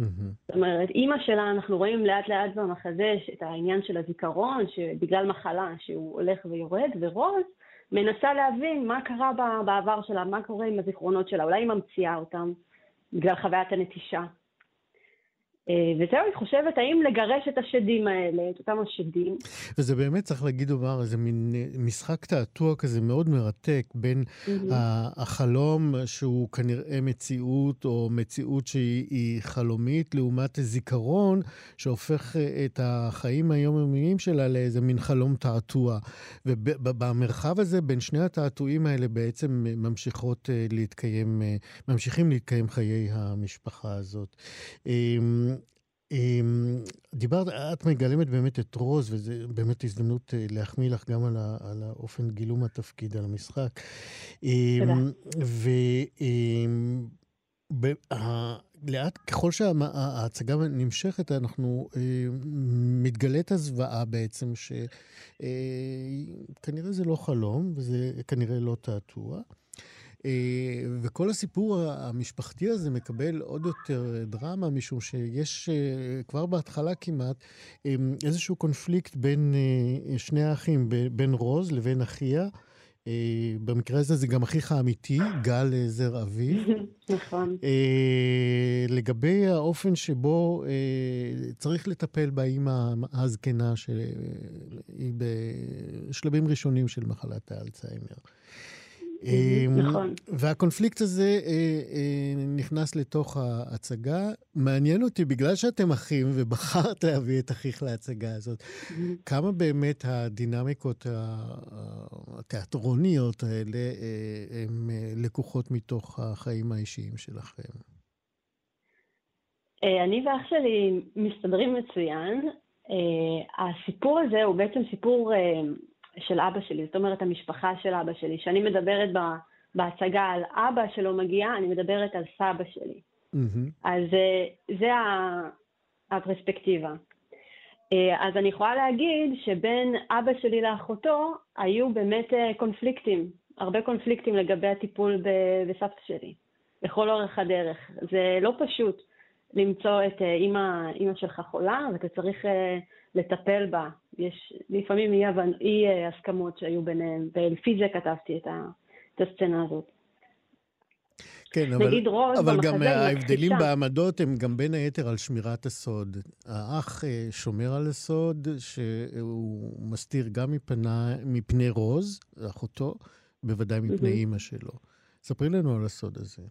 Mm-hmm. זאת אומרת, אימא שלה, אנחנו רואים לאט לאט במחזה את העניין של הזיכרון, שבגלל מחלה שהוא הולך ויורד, ורוז מנסה להבין מה קרה בעבר שלה, מה קורה עם הזיכרונות שלה, אולי היא ממציאה אותם בגלל חוויית הנטישה. אה, וזהו, אני חושבת, האם לגרש את השדים האלה, את אותם השדים. וזה באמת, צריך להגיד, אומר, איזה מין אה, משחק תעתוע כזה מאוד מרתק בין mm-hmm. החלום שהוא כנראה מציאות, או מציאות שהיא חלומית, לעומת זיכרון שהופך אה, את החיים היומיומיים שלה לאיזה מין חלום תעתוע. ובמרחב הזה, בין שני התעתועים האלה, בעצם ממשיכות להתקיים, ממשיכים להתקיים חיי המשפחה הזאת. דיברת, את מגלמת באמת את רוז, וזו באמת הזדמנות אה, להחמיא לך גם על, ה, על האופן גילום התפקיד, על המשחק. תודה. ולאט, ככל שההצגה נמשכת, אנחנו אה, מתגלית הזוועה בעצם, שכנראה אה, זה לא חלום, וזה כנראה לא תעתוע. אה, וכל הסיפור המשפחתי הזה מקבל עוד יותר דרמה, משום שיש אה, כבר בהתחלה כמעט אה, איזשהו קונפליקט בין שני האחים, בין רוז לבין אחיה. במקרה הזה זה גם אחיך האמיתי, גל זר אביב. <laughs> נכון. לגבי האופן שבו צריך לטפל באימא הזקנה, שהיא בשלבים ראשונים של מחלת האלצהיימר. אמ, נכון. והקונפליקט הזה אה, אה, נכנס לתוך ההצגה. מעניין אותי, בגלל שאתם אחים ובחרת להביא את אחיך להצגה הזאת, כמה באמת הדינמיקות התיאטרוניות האלה אה, הן לקוחות מתוך החיים האישיים שלכם? אני ואח שלי מסתדרים מצוין. הסיפור הזה הוא בעצם סיפור של אבא שלי, זאת אומרת המשפחה של אבא שלי. כשאני מדברת בהצגה על אבא שלא מגיע, אני מדברת על סבא שלי. Mm-hmm. אז אה, זה הפרספקטיבה. אה, אז אני יכולה להגיד שבין אבא שלי לאחותו היו באמת אה, קונפליקטים, הרבה קונפליקטים לגבי הטיפול בסבתא שלי, לכל אורך הדרך. זה לא פשוט למצוא את אימא, אימא שלך חולה, ואתה צריך לטפל בה. יש לפעמים אי, אי אה, הסכמות שהיו ביניהם, ולפי זה כתבתי את, ה, את הסצנה הזאת. כן, אבל, אבל גם ההבדלים. בעמדות הם גם בין היתר על שמירת הסוד. האח אה, שומר על הסוד, שהוא מסתיר גם מפנה, מפני רוז, אחותו, בוודאי מפני אימא שלו. ספרי לנו על הסוד הזה.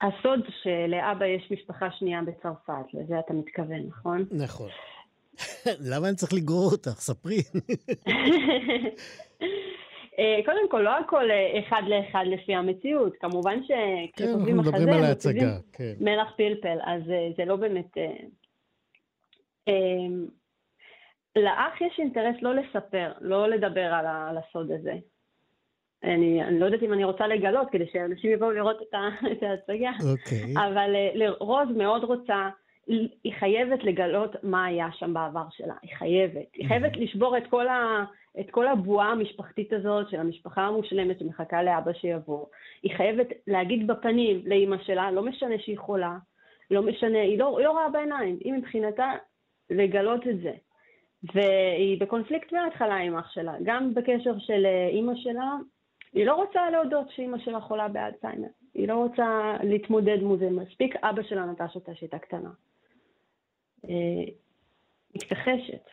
הסוד שלאבא יש משפחה שנייה בצרפת, לזה אתה מתכוון, נכון? נכון. למה אני צריך לגרור אותך? ספרי. אה, קודם כל, לא הכל אה, אחד לאחד לפי המציאות. כמובן שכשכותבים מחזה, כן, אנחנו מדברים על כן. מלח פלפל, אז אה, זה לא באמת... לאח יש אינטרס לא לספר, לא לדבר על הסוד הזה. אני, אני לא יודעת אם אני רוצה לגלות, כדי שאנשים יבואו לראות את, ה, <laughs> את ההצגה. אוקיי. Okay. אבל uh, רוז מאוד רוצה, היא חייבת לגלות מה היה שם בעבר שלה. היא חייבת. היא חייבת mm-hmm. לשבור את כל, ה, את כל הבועה המשפחתית הזאת של המשפחה המושלמת שמחכה לאבא שיבוא. היא חייבת להגיד בפנים לאימא שלה, לא משנה שהיא חולה, לא משנה, היא לא, היא לא רואה בעיניים. היא מבחינתה לגלות את זה. והיא בקונפליקט מההתחלה עם אח שלה, גם בקשר של אה, אימא שלה היא לא רוצה להודות שאימא שלה חולה באלצהיימר. היא לא רוצה להתמודד מול זה מספיק. אבא שלה נטש אותה שהייתה קטנה. אה, מתכחשת.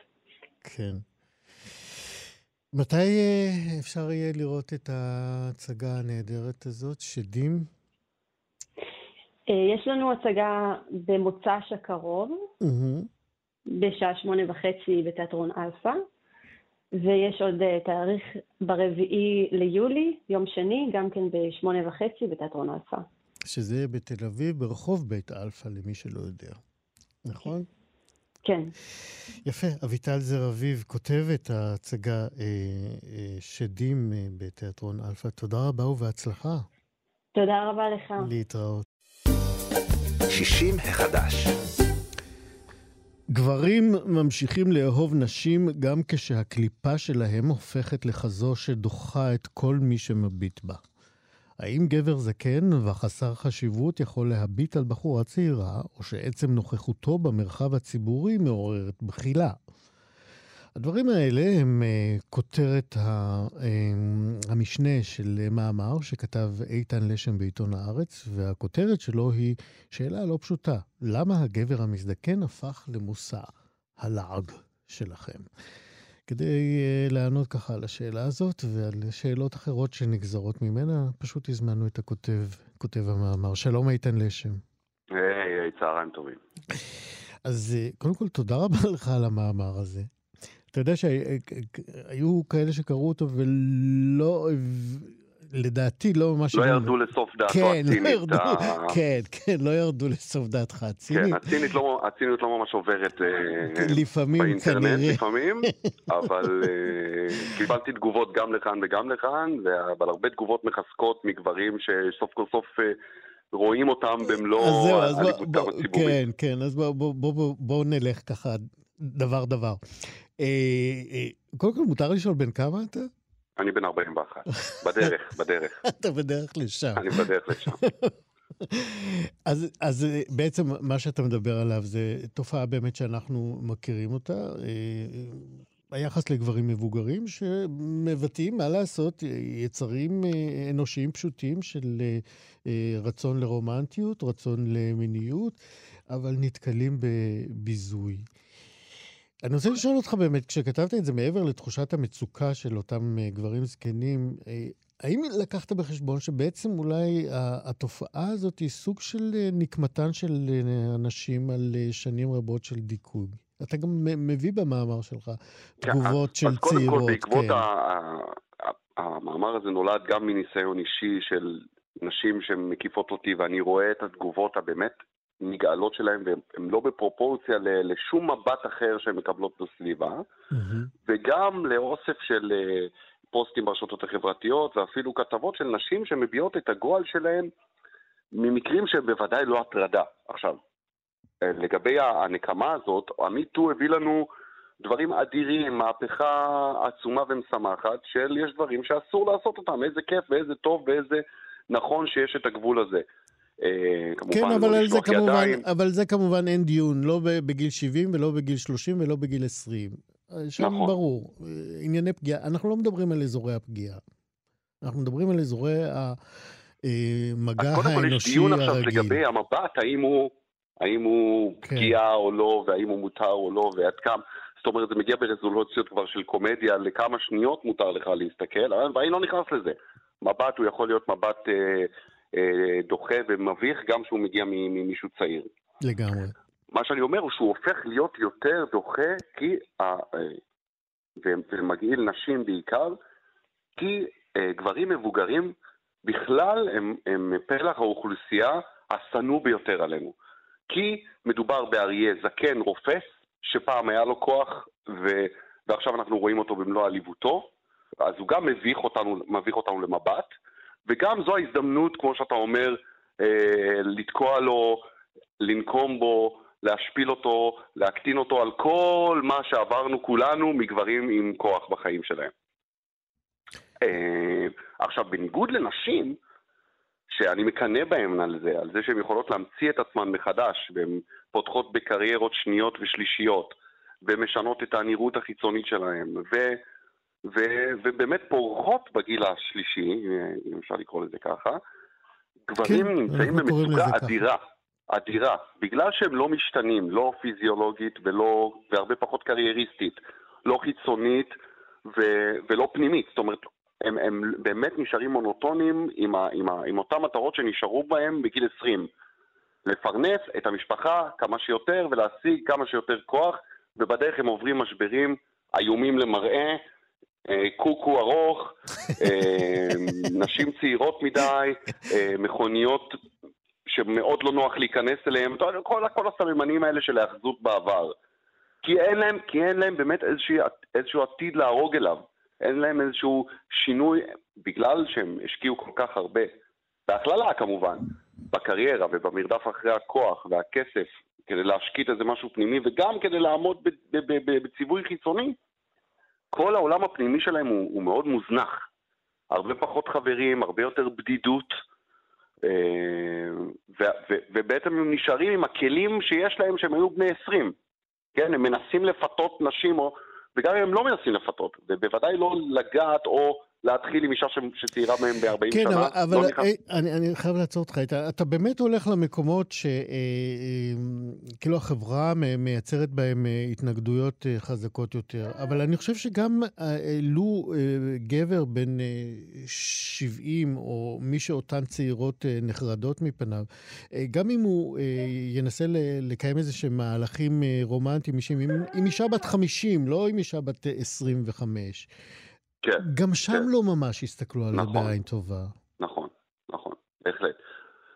כן. מתי אה, אפשר יהיה לראות את ההצגה הנהדרת הזאת, שדים? אה, יש לנו הצגה במוצ"ש הקרוב, mm-hmm. בשעה שמונה וחצי בתיאטרון אלפא. ויש עוד תאריך ברביעי ליולי, יום שני, גם כן בשמונה וחצי בתיאטרון אלפא. שזה בתל אביב, ברחוב בית אלפא, למי שלא יודע. נכון? כן. יפה. אביטל זר אביב כותבת ההצגה אה, אה, שדים אה, בתיאטרון אלפא. תודה רבה ובהצלחה. תודה רבה לך. להתראות. 60 החדש. גברים ממשיכים לאהוב נשים גם כשהקליפה שלהם הופכת לכזו שדוחה את כל מי שמביט בה. האם גבר זקן וחסר חשיבות יכול להביט על בחורה צעירה, או שעצם נוכחותו במרחב הציבורי מעוררת בחילה? הדברים האלה הם uh, כותרת ה, uh, המשנה של מאמר שכתב איתן לשם בעיתון הארץ, והכותרת שלו היא שאלה לא פשוטה, למה הגבר המזדקן הפך למושא הלעג שלכם? כדי uh, לענות ככה על השאלה הזאת ועל שאלות אחרות שנגזרות ממנה, פשוט הזמנו את הכותב, כותב המאמר. שלום איתן לשם. היי, hey, צהריים טובים. אז קודם כל, תודה רבה <laughs> לך על המאמר הזה. אתה יודע שהיו כאלה שקראו אותו ולא, לדעתי לא ממש... לא ירדו לסוף דעתו כן, הצינית. לא ירדו, כן, כן, לא ירדו לסוף דעתך הצינית. כן, הצינית לא, הציניות לא ממש עוברת אה, לפעמים, באינטרנט, כנראה. לפעמים, <laughs> אבל אה, קיבלתי תגובות גם לכאן וגם לכאן, אבל הרבה תגובות מחזקות מגברים שסוף כל סוף... אה, רואים אותם במלוא עליבותם הציבורית. כן, כן, אז בואו בוא, בוא, בוא, בוא נלך ככה דבר דבר. אה, אה, קודם כל, מותר לשאול בן כמה אתה? אני בן 41. בדרך, <laughs> בדרך. אתה בדרך לשם. אני בדרך לשם. <laughs> אז, אז בעצם מה שאתה מדבר עליו זה תופעה באמת שאנחנו מכירים אותה. אה, היחס לגברים מבוגרים שמבטאים, מה לעשות, יצרים אנושיים פשוטים של רצון לרומנטיות, רצון למיניות, אבל נתקלים בביזוי. אני רוצה לשאול אותך באמת, כשכתבת את זה מעבר לתחושת המצוקה של אותם גברים זקנים, האם לקחת בחשבון שבעצם אולי התופעה הזאת היא סוג של נקמתן של אנשים על שנים רבות של דיכוי? אתה גם מביא במאמר שלך תגובות של אז קודם צעירות. כל, בעקבות כן. המאמר הזה נולד גם מניסיון אישי של נשים שמקיפות אותי, ואני רואה את התגובות הבאמת נגאלות שלהם, והן לא בפרופורציה לשום מבט אחר שהן מקבלות בסביבה, וגם לאוסף של פוסטים ברשתות החברתיות, ואפילו כתבות של נשים שמביעות את הגועל שלהן ממקרים שהם בוודאי לא הטרדה. עכשיו, לגבי הנקמה הזאת, המיטו הביא לנו דברים אדירים, מהפכה עצומה ומשמחת, של יש דברים שאסור לעשות אותם, איזה כיף ואיזה טוב ואיזה נכון שיש את הגבול הזה. כמובן, כן, אבל, לא על זה כמובן, אבל זה כמובן אין דיון, לא בגיל 70 ולא בגיל 30 ולא בגיל 20. שם נכון. ברור, ענייני פגיעה, אנחנו לא מדברים על אזורי הפגיעה. אנחנו מדברים על אזורי המגע האנושי הרגיל. אז קודם כל יש דיון עכשיו לגבי המבט, האם הוא, האם הוא כן. פגיעה או לא, והאם הוא מותר או לא, ועד כמה. זאת אומרת, זה מגיע ברזולוציות כבר של קומדיה, לכמה שניות מותר לך להסתכל, ואני לא נכנס לזה. מבט הוא יכול להיות מבט אה, אה, דוחה ומביך, גם שהוא מגיע ממישהו צעיר. לגמרי. מה שאני אומר הוא שהוא הופך להיות יותר דוחה, כי, אה, ומגעיל נשים בעיקר, כי אה, גברים מבוגרים בכלל הם, הם פלח האוכלוסייה השנוא ביותר עלינו. כי מדובר באריה זקן רופס, שפעם היה לו כוח, ו... ועכשיו אנחנו רואים אותו במלוא עליבותו, אז הוא גם מביך אותנו, מביך אותנו למבט, וגם זו ההזדמנות, כמו שאתה אומר, אה, לתקוע לו, לנקום בו, להשפיל אותו, להקטין אותו על כל מה שעברנו כולנו מגברים עם כוח בחיים שלהם. אה, עכשיו, בניגוד לנשים, שאני מקנא בהן על זה, על זה שהן יכולות להמציא את עצמן מחדש, והן פותחות בקריירות שניות ושלישיות, ומשנות את הנראות החיצונית שלהן, ו... ו- ובאמת פורחות בגיל השלישי, אם אפשר לקרוא לזה ככה, גברים כן, נמצאים במצוקה אדירה, ככה. אדירה, בגלל שהם לא משתנים, לא פיזיולוגית ולא, והרבה פחות קרייריסטית, לא חיצונית ו- ולא פנימית, זאת אומרת, הם, הם באמת נשארים מונוטונים עם, ה- עם, ה- עם אותן מטרות שנשארו בהם בגיל 20. לפרנס את המשפחה כמה שיותר ולהשיג כמה שיותר כוח, ובדרך הם עוברים משברים איומים למראה, קוקו ארוך, נשים צעירות מדי, מכוניות שמאוד לא נוח להיכנס אליהן, כל, כל הסממנים האלה של ההאחזות בעבר. כי אין להם, כי אין להם באמת איזשהו, איזשהו עתיד להרוג אליו. אין להם איזשהו שינוי, בגלל שהם השקיעו כל כך הרבה, בהכללה כמובן, בקריירה ובמרדף אחרי הכוח והכסף כדי להשקיט איזה משהו פנימי, וגם כדי לעמוד בציווי חיצוני, כל העולם הפנימי שלהם הוא, הוא מאוד מוזנח. הרבה פחות חברים, הרבה יותר בדידות, אה, ו, ו, ובעצם הם נשארים עם הכלים שיש להם שהם היו בני 20. כן, הם מנסים לפתות נשים, או, וגם אם הם לא מנסים לפתות, ובוודאי לא לגעת או להתחיל עם אישה שצעירה מהם ב-40 כן, שנה. כן, אבל, לא אבל אה, אני, אני חייב לעצור אותך. אתה, אתה באמת הולך למקומות שכאילו אה, החברה מייצרת בהם התנגדויות חזקות יותר, אבל אני חושב שגם לו גבר בן 70, או מי שאותן צעירות נחרדות מפניו, גם אם הוא ינסה לקיים איזה שהם מהלכים רומנטיים עם, עם אישה בת 50, לא עם אישה בת 25, כן. גם שם כן. לא ממש הסתכלו על נכון. זה בעין טובה. נכון, נכון, בהחלט.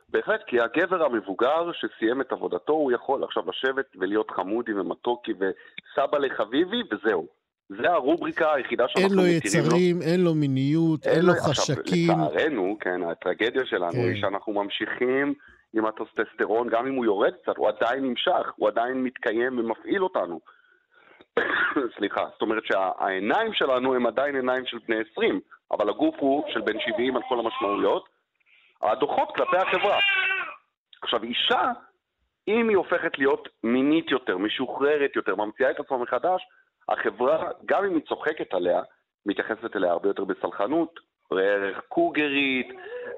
בהחלט, כי הגבר המבוגר שסיים את עבודתו, הוא יכול עכשיו לשבת ולהיות חמודי ומתוקי וסבא לחביבי, וזהו. זה הרובריקה היחידה שאנחנו אין לו מכירים. יצרים, אין לו מיניות, אין לו חשקים. עכשיו, לצערנו, כן, הטרגדיה שלנו כן. היא שאנחנו ממשיכים עם הטוסטסטרון, גם אם הוא יורד קצת, הוא עדיין נמשך, הוא עדיין מתקיים ומפעיל אותנו. <coughs> סליחה, זאת אומרת שהעיניים שלנו הם עדיין עיניים של בני 20, אבל הגוף הוא של בן 70 על כל המשמעויות. הדוחות כלפי החברה. עכשיו, אישה, אם היא הופכת להיות מינית יותר, משוחררת יותר, ממציאה את עצמה מחדש, החברה, גם אם היא צוחקת עליה, מתייחסת אליה הרבה יותר בסלחנות, ערך קוגרית,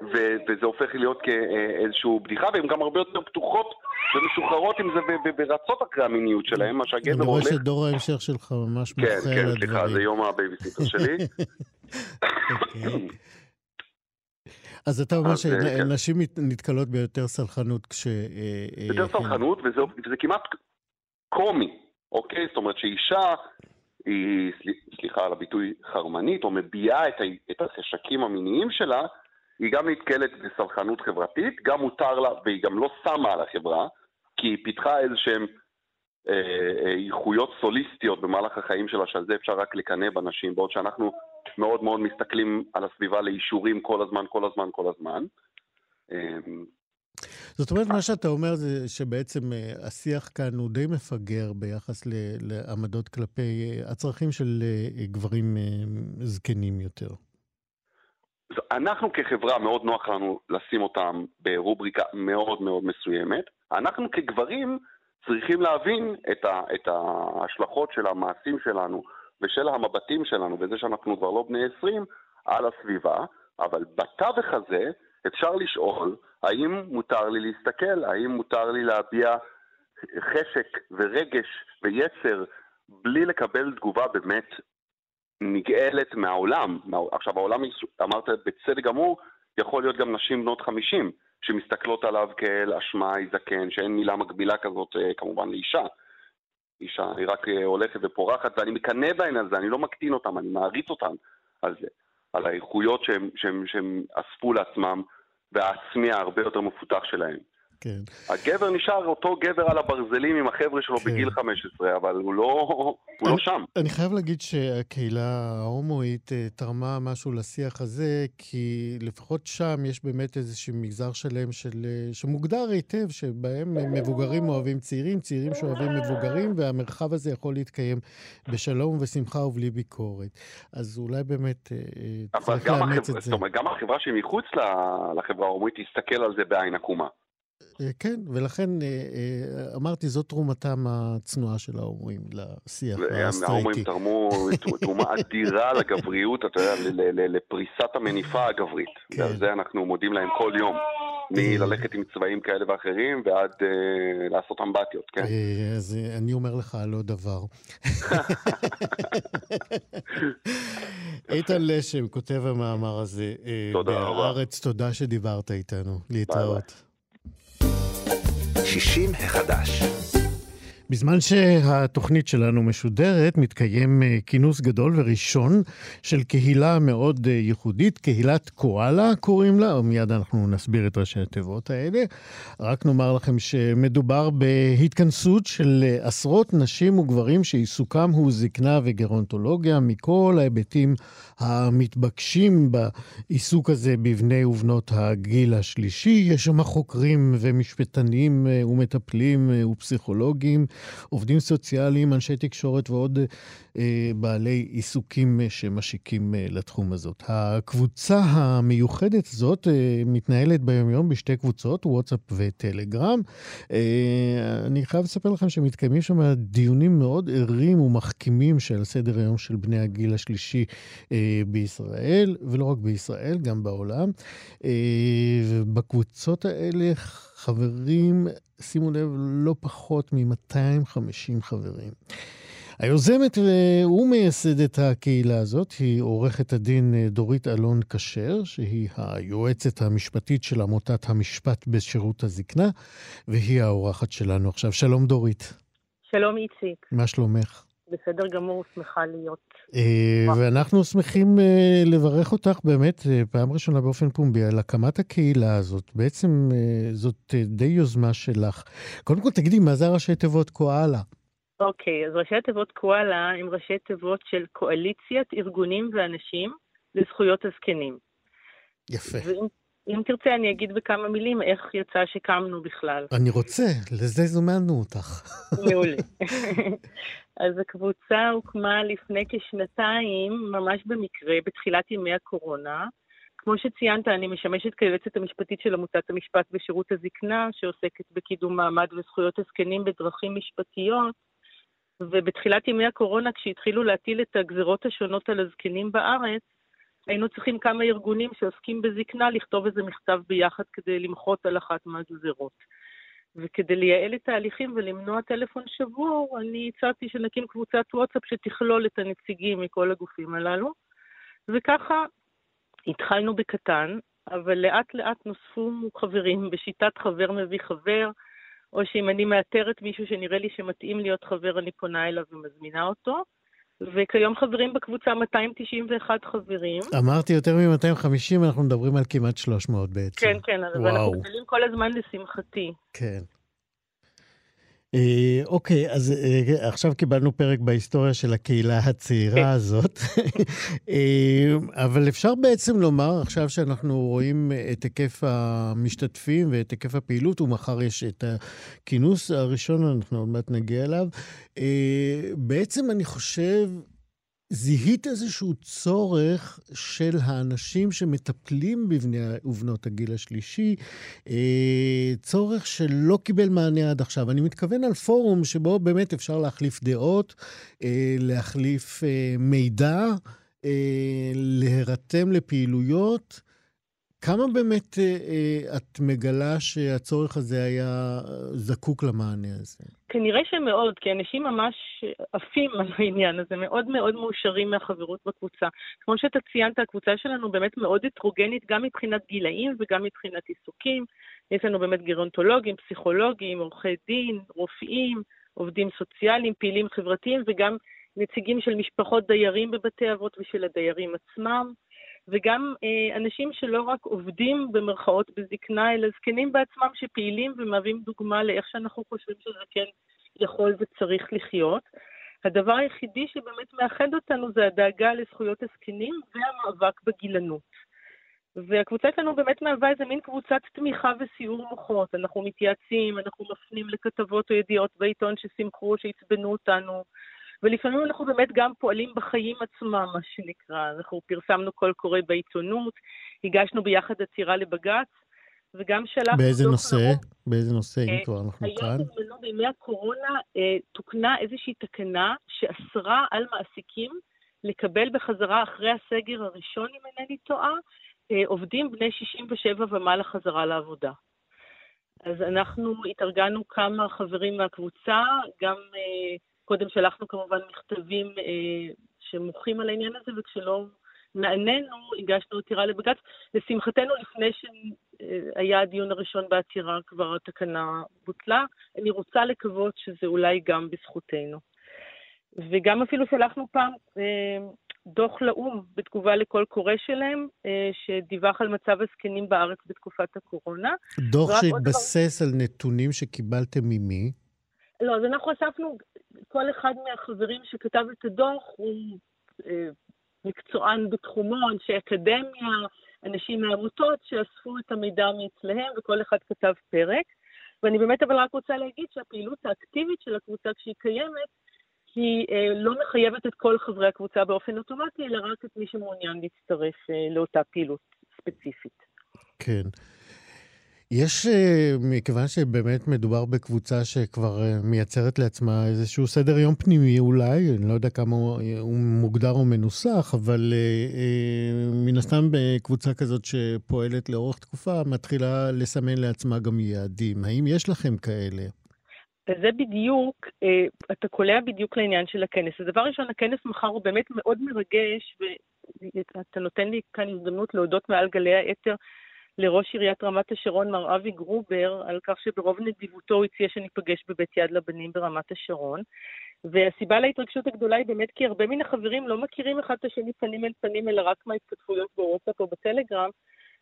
ו- וזה הופך להיות כאיזושהי בדיחה, והן גם הרבה יותר פתוחות ומשוחררות עם זה ורצות אחרי המיניות שלהם, מה שהגבר אני הולך... רואה שדור ההמשך שלך ממש מוחה על כן. כן, סליחה, זה יום הבייביסיטר שלי. <laughs> אז אתה אומר אה, כן. שנשים נתקלות ביותר סלחנות כש... אה, יותר סלחנות, וזה, וזה כמעט קומי, אוקיי? זאת אומרת שאישה היא, סל- סליחה על הביטוי, חרמנית, או מביעה את, ה- את החשקים המיניים שלה, היא גם נתקלת בסלחנות חברתית, גם מותר לה, והיא גם לא שמה על החברה, כי היא פיתחה איזה שהן אה, אה, איכויות סוליסטיות במהלך החיים שלה, שעל זה אפשר רק לקנא בנשים, בעוד שאנחנו מאוד מאוד מסתכלים על הסביבה לאישורים כל הזמן, כל הזמן, כל הזמן. זאת אומרת, מה שאתה אומר זה שבעצם אה, השיח כאן הוא די מפגר ביחס לעמדות כלפי אה, הצרכים של אה, גברים זקנים יותר. אנחנו כחברה, מאוד נוח לנו לשים אותם ברובריקה מאוד מאוד מסוימת. אנחנו כגברים צריכים להבין את, ה, את ההשלכות של המעשים שלנו ושל המבטים שלנו, וזה שאנחנו כבר לא בני 20, על הסביבה, אבל בתווך הזה אפשר לשאול האם מותר לי להסתכל, האם מותר לי להביע חשק ורגש ויצר בלי לקבל תגובה באמת נגאלת מהעולם. מה- עכשיו, העולם, אמרת בצדק גמור, יכול להיות גם נשים בנות 50, שמסתכלות עליו כאל אשמאי זקן, שאין מילה מקבילה כזאת אה, כמובן לאישה. אישה היא רק אה, הולכת ופורחת, ואני מקנא בהן על זה, אני לא מקטין אותן, אני מעריץ אותן על זה, על האיכויות שהם, שהם, שהם אספו לעצמם, והעצמי ההרבה יותר מפותח שלהם. כן. הגבר נשאר אותו גבר על הברזלים עם החבר'ה שלו כן. בגיל 15, אבל הוא לא, הוא לא שם. אני חייב להגיד שהקהילה ההומואית אה, תרמה משהו לשיח הזה, כי לפחות שם יש באמת איזשהו מגזר שלם של, אה, שמוגדר היטב, שבהם מבוגרים אוהבים צעירים, צעירים שאוהבים מבוגרים, והמרחב הזה יכול להתקיים בשלום ושמחה ובלי ביקורת. אז אולי באמת אה, צריך לאמץ החברה, את זה. זאת אומרת, גם החברה שמחוץ לחברה ההומואית תסתכל על זה בעין עקומה. אה, כן, ולכן אה, אה, אמרתי, זאת תרומתם הצנועה של ההומואים לשיח ההומואים הסטרייטי. תרמו תרומה אדירה <laughs> לגבריות, אתה יודע, לפריסת המניפה הגברית. כן. ועל זה אנחנו מודים להם כל יום. מללכת עם צבעים כאלה ואחרים ועד לעשות אמבטיות, כן? אז אני אומר לך לא דבר. <laughs> איתן לשם כותב המאמר הזה תודה רבה. בהארץ, תודה שדיברת איתנו. להתראות. 60 החדש. בזמן שהתוכנית שלנו משודרת, מתקיים אה, כינוס גדול וראשון של קהילה מאוד אה, ייחודית, קהילת קואלה קוראים לה, או מיד אנחנו נסביר את ראשי התיבות האלה. רק נאמר לכם שמדובר בהתכנסות של אה, עשרות נשים וגברים שעיסוקם הוא זקנה וגרונטולוגיה, מכל ההיבטים המתבקשים בעיסוק הזה בבני ובנות הגיל השלישי. יש שם חוקרים ומשפטנים ומטפלים ופסיכולוגים. עובדים סוציאליים, אנשי תקשורת ועוד אה, בעלי עיסוקים אה, שמשיקים אה, לתחום הזאת. הקבוצה המיוחדת הזאת אה, מתנהלת ביומיום בשתי קבוצות, וואטסאפ וטלגרם. אה, אני חייב לספר לכם שמתקיימים שם דיונים מאוד ערים ומחכימים של סדר היום של בני הגיל השלישי אה, בישראל, ולא רק בישראל, גם בעולם. אה, ובקבוצות האלה חברים, שימו לב, לא פחות מ-250 חברים. היוזמת ומייסדת הקהילה הזאת היא עורכת הדין דורית אלון כשר, שהיא היועצת המשפטית של עמותת המשפט בשירות הזקנה, והיא האורחת שלנו עכשיו. שלום דורית. שלום איציק. מה שלומך? בסדר גמור, שמחה להיות. אה, ואנחנו שמחים אה, לברך אותך באמת, אה, פעם ראשונה באופן פומבי, על הקמת הקהילה הזאת. בעצם זאת די יוזמה שלך. קודם כל, תגידי, מה זה הראשי תיבות קואלה? אוקיי, אז ראשי תיבות קואלה הם ראשי תיבות של קואליציית ארגונים ואנשים לזכויות הזקנים. יפה. ואם אם תרצה, אני אגיד בכמה מילים איך יצא שקמנו בכלל. אני רוצה, לזה זומנו אותך. מעולה. <laughs> <laughs> אז הקבוצה הוקמה לפני כשנתיים, ממש במקרה, בתחילת ימי הקורונה. כמו שציינת, אני משמשת כיועצת המשפטית של עמותת המשפט בשירות הזקנה, שעוסקת בקידום מעמד וזכויות הזקנים בדרכים משפטיות. ובתחילת ימי הקורונה, כשהתחילו להטיל את הגזרות השונות על הזקנים בארץ, היינו צריכים כמה ארגונים שעוסקים בזקנה לכתוב איזה מכתב ביחד כדי למחות על אחת מהגזרות. וכדי לייעל את ההליכים ולמנוע טלפון שבור, אני הצעתי שנקים קבוצת וואטסאפ שתכלול את הנציגים מכל הגופים הללו. וככה התחלנו בקטן, אבל לאט לאט נוספו חברים בשיטת חבר מביא חבר, או שאם אני מאתרת מישהו שנראה לי שמתאים להיות חבר, אני פונה אליו ומזמינה אותו. וכיום חברים בקבוצה 291 חברים. אמרתי יותר מ-250, אנחנו מדברים על כמעט 300 בעצם. כן, כן, וואו. ואנחנו גדלים כל הזמן לשמחתי. כן. אה, אוקיי, אז אה, עכשיו קיבלנו פרק בהיסטוריה של הקהילה הצעירה כן. הזאת, <laughs> אה, אבל אפשר בעצם לומר, עכשיו שאנחנו רואים את היקף המשתתפים ואת היקף הפעילות, ומחר יש את הכינוס הראשון, אנחנו עוד מעט נגיע אליו, בעצם אני חושב... זיהית איזשהו צורך של האנשים שמטפלים בבני ובנות הגיל השלישי, אה, צורך שלא קיבל מענה עד עכשיו. אני מתכוון על פורום שבו באמת אפשר להחליף דעות, אה, להחליף אה, מידע, להירתם לפעילויות. כמה באמת את מגלה שהצורך הזה היה זקוק למענה הזה? כנראה שמאוד, כי אנשים ממש עפים על העניין הזה, מאוד מאוד מאושרים מהחברות בקבוצה. כמו שאתה ציינת, הקבוצה שלנו באמת מאוד הטרוגנית, גם מבחינת גילאים וגם מבחינת עיסוקים. יש לנו באמת גרונטולוגים, פסיכולוגים, עורכי דין, רופאים, עובדים סוציאליים, פעילים חברתיים, וגם נציגים של משפחות דיירים בבתי אבות ושל הדיירים עצמם. וגם אה, אנשים שלא רק עובדים במרכאות בזקנה, אלא זקנים בעצמם שפעילים ומהווים דוגמה לאיך שאנחנו חושבים שזה כן יכול וצריך לחיות. הדבר היחידי שבאמת מאחד אותנו זה הדאגה לזכויות הזקנים והמאבק בגילנות. והקבוצה שלנו באמת מהווה איזה מין קבוצת תמיכה וסיור מוחות. אנחנו מתייעצים, אנחנו מפנים לכתבות או ידיעות בעיתון ששימחו, שעצבנו אותנו, ולפעמים אנחנו באמת גם פועלים בחיים עצמם, מה שנקרא. אנחנו פרסמנו קול קורא בעיתונות, הגשנו ביחד עצירה לבג"ץ, וגם שלחנו... באיזה נושא? לרוב, באיזה נושא, אם כבר אנחנו כאן? היה בזמנו בימי הקורונה אה, תוקנה איזושהי תקנה שאסרה על מעסיקים לקבל בחזרה אחרי הסגר הראשון, אם אינני טועה, אה, עובדים בני 67 ומעלה חזרה לעבודה. אז אנחנו התארגנו כמה חברים מהקבוצה, גם אה, קודם שלחנו כמובן מכתבים אה, שמוחים על העניין הזה, וכשלא נענינו, הגשנו עתירה לבג"ץ. לשמחתנו, לפני שהיה הדיון הראשון בעתירה, כבר התקנה בוטלה. אני רוצה לקוות שזה אולי גם בזכותנו. וגם אפילו שלחנו פעם אה, דוח לאו"ם בתגובה לקול קורא שלהם, אה, שדיווח על מצב הזקנים בארץ בתקופת הקורונה. דוח שהתבסס על נתונים שקיבלתם ממי? לא, אז אנחנו אספנו, כל אחד מהחברים שכתב את הדוח הוא אה, מקצוען בתחומו, אנשי אקדמיה, אנשים מעמותות שאספו את המידע מאצלהם, וכל אחד כתב פרק. ואני באמת אבל רק רוצה להגיד שהפעילות האקטיבית של הקבוצה כשהיא קיימת, היא אה, לא מחייבת את כל חברי הקבוצה באופן אוטומטי, אלא רק את מי שמעוניין להצטרף אה, לאותה פעילות ספציפית. כן. יש, אה, מכיוון שבאמת מדובר בקבוצה שכבר אה, מייצרת לעצמה איזשהו סדר יום פנימי אולי, אני לא יודע כמה הוא, הוא מוגדר או מנוסח, אבל אה, אה, מן הסתם בקבוצה כזאת שפועלת לאורך תקופה, מתחילה לסמן לעצמה גם יעדים. האם יש לכם כאלה? וזה בדיוק, אה, אתה קולע בדיוק לעניין של הכנס. אז דבר ראשון, הכנס מחר הוא באמת מאוד מרגש, ואתה נותן לי כאן הזדמנות להודות מעל גלי האתר לראש עיריית רמת השרון, מר אבי גרובר, על כך שברוב נדיבותו הוא הציע שניפגש בבית יד לבנים ברמת השרון. והסיבה להתרגשות הגדולה היא באמת כי הרבה מן החברים לא מכירים אחד את השני פנים אל פנים, אלא רק מההתכתבויות בוואטסאפ או בטלגרם,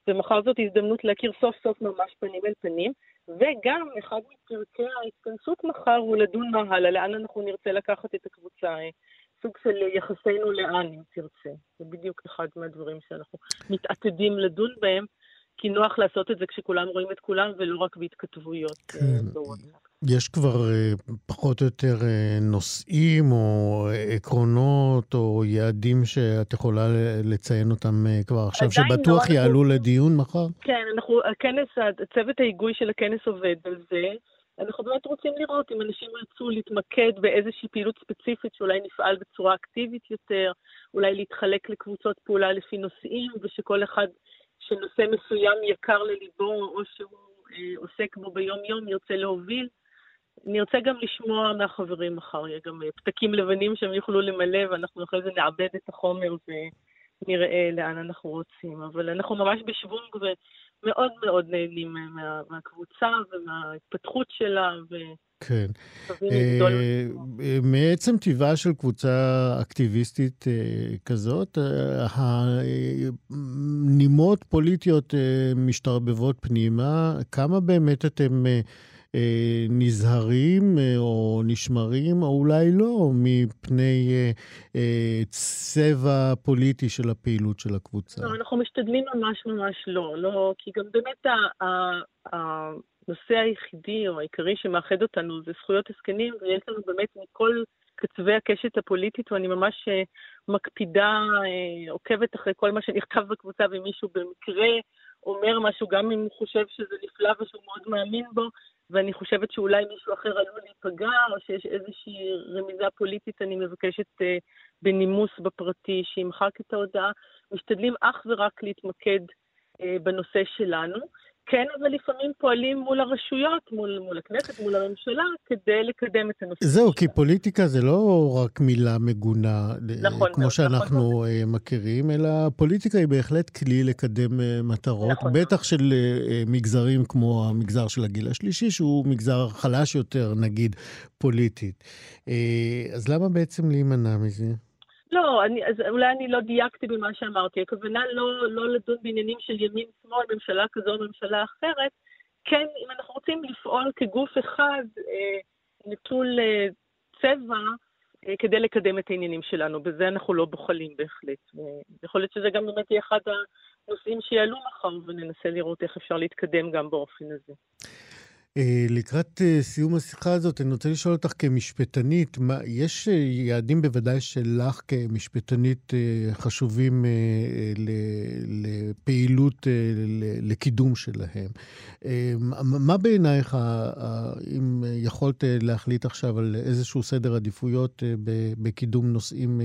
ומחר זאת הזדמנות להכיר סוף סוף ממש פנים אל פנים. וגם אחד מפרקי ההתכנסות מחר הוא לדון מה הלאה, לאן אנחנו נרצה לקחת את הקבוצה, סוג של יחסינו לאן, אם תרצה. זה בדיוק אחד מהדברים שאנחנו מתעתדים לדון בהם, כי נוח לעשות את זה כשכולם רואים את כולם ולא רק בהתכתבויות. אה, כן. יש כבר אה, פחות או יותר אה, נושאים או עקרונות או יעדים שאת יכולה לציין אותם כבר עכשיו, שבטוח לא, יעלו אנחנו... לדיון מחר? כן, אנחנו, הכנס, צוות ההיגוי של הכנס עובד על זה. אנחנו באמת רוצים לראות אם אנשים ירצו להתמקד באיזושהי פעילות ספציפית שאולי נפעל בצורה אקטיבית יותר, אולי להתחלק לקבוצות פעולה לפי נושאים, ושכל אחד שנושא מסוים יקר לליבו, או שהוא אה, עוסק בו ביום-יום, ירצה להוביל. נרצה גם לשמוע מהחברים מחר, יהיה גם אה, פתקים לבנים שהם יוכלו למלא, ואנחנו אחרי זה נעבד את החומר ונראה לאן אנחנו רוצים. אבל אנחנו ממש בשוונג ומאוד מאוד נהנים מה, מהקבוצה ומההתפתחות שלה. ו... כן. אה, אה, מעצם טבעה של קבוצה אקטיביסטית אה, כזאת, הנימות פוליטיות משתרבבות פנימה. כמה באמת אתם נזהרים או נשמרים, או אולי לא, מפני צבע פוליטי של הפעילות של הקבוצה? לא, אנחנו משתדלים ממש ממש לא, לא, כי גם באמת הנושא היחידי או העיקרי שמאחד אותנו זה זכויות הזקנים, ויש לנו באמת מכל קצווי הקשת הפוליטית, ואני ממש אה, מקפידה, אה, עוקבת אחרי כל מה שנכתב בקבוצה, ואם מישהו במקרה אומר משהו, גם אם הוא חושב שזה נפלא ושהוא מאוד מאמין בו, ואני חושבת שאולי מישהו אחר עלול להיפגע, או שיש איזושהי רמיזה פוליטית, אני מבקשת uh, בנימוס בפרטי שימחק את ההודעה. משתדלים אך ורק להתמקד uh, בנושא שלנו. כן, אבל לפעמים פועלים מול הרשויות, מול, מול הכנסת, מול הממשלה, כדי לקדם את הנושא. זהו, כי פוליטיקה זה לא רק מילה מגונה, נכון, כמו נכון, שאנחנו נכון. מכירים, אלא פוליטיקה היא בהחלט כלי לקדם אה, מטרות, נכון. בטח של אה, מגזרים כמו המגזר של הגיל השלישי, שהוא מגזר חלש יותר, נגיד, פוליטית. אז למה בעצם להימנע מזה? לא, אני, אז אולי אני לא דייקתי במה שאמרתי. הכוונה לא, לא לדון בעניינים של ימין-שמאל, ממשלה כזו או ממשלה אחרת. כן, אם אנחנו רוצים לפעול כגוף אחד, אה, נטול אה, צבע, אה, כדי לקדם את העניינים שלנו. בזה אנחנו לא בוחלים בהחלט. יכול להיות שזה גם באמת יהיה אחד הנושאים שיעלו מחר, וננסה לראות איך אפשר להתקדם גם באופן הזה. אה, לקראת אה, סיום השיחה הזאת, אני רוצה לשאול אותך כמשפטנית, מה, יש אה, יעדים בוודאי שלך כמשפטנית חשובים לפעילות, לקידום שלהם. מה בעינייך, אם יכולת להחליט עכשיו על איזשהו סדר עדיפויות בקידום נושאים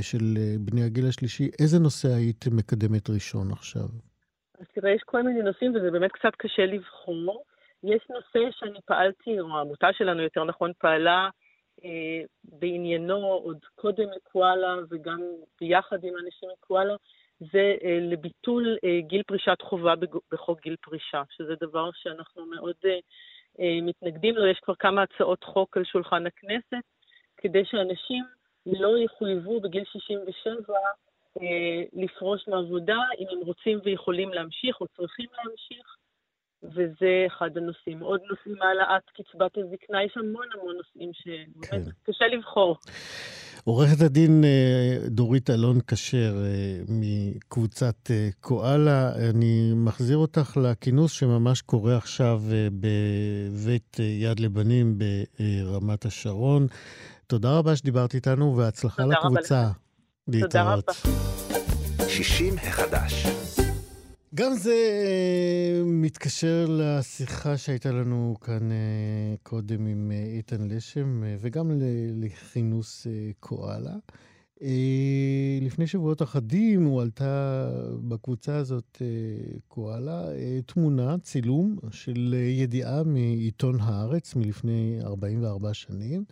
של בני הגיל השלישי, איזה נושא היית מקדמת ראשון עכשיו? אז תראה, יש כל מיני נושאים וזה באמת קצת קשה לבחור. יש נושא שאני פעלתי, או העמותה שלנו יותר נכון פעלה, אה, בעניינו עוד קודם לקואלה וגם ביחד עם אנשים מקואלה, זה אה, לביטול אה, גיל פרישת חובה בחוק גיל פרישה, שזה דבר שאנחנו מאוד אה, אה, מתנגדים לו. יש כבר כמה הצעות חוק על שולחן הכנסת, כדי שאנשים לא יחויבו בגיל 67 אה, לפרוש מעבודה אם הם רוצים ויכולים להמשיך או צריכים להמשיך, וזה אחד הנושאים. עוד נושאים העלאת קצבת הזקנה, יש המון המון נושאים שבאמת כן. קשה לבחור. עורכת הדין אה, דורית אלון כשר אה, מקבוצת קואלה, אני מחזיר אותך לכינוס שממש קורה עכשיו בבית יד לבנים ברמת השרון. תודה רבה שדיברת איתנו, והצלחה לקבוצה. תודה רבה. 60 החדש. גם זה אה, מתקשר לשיחה שהייתה לנו כאן אה, קודם עם אה, איתן לשם, וגם לכינוס קואלה. לפני שבועות אחדים הועלתה בקבוצה הזאת, קואלה, תמונה, צילום של ידיעה מעיתון הארץ מלפני 44 שנים.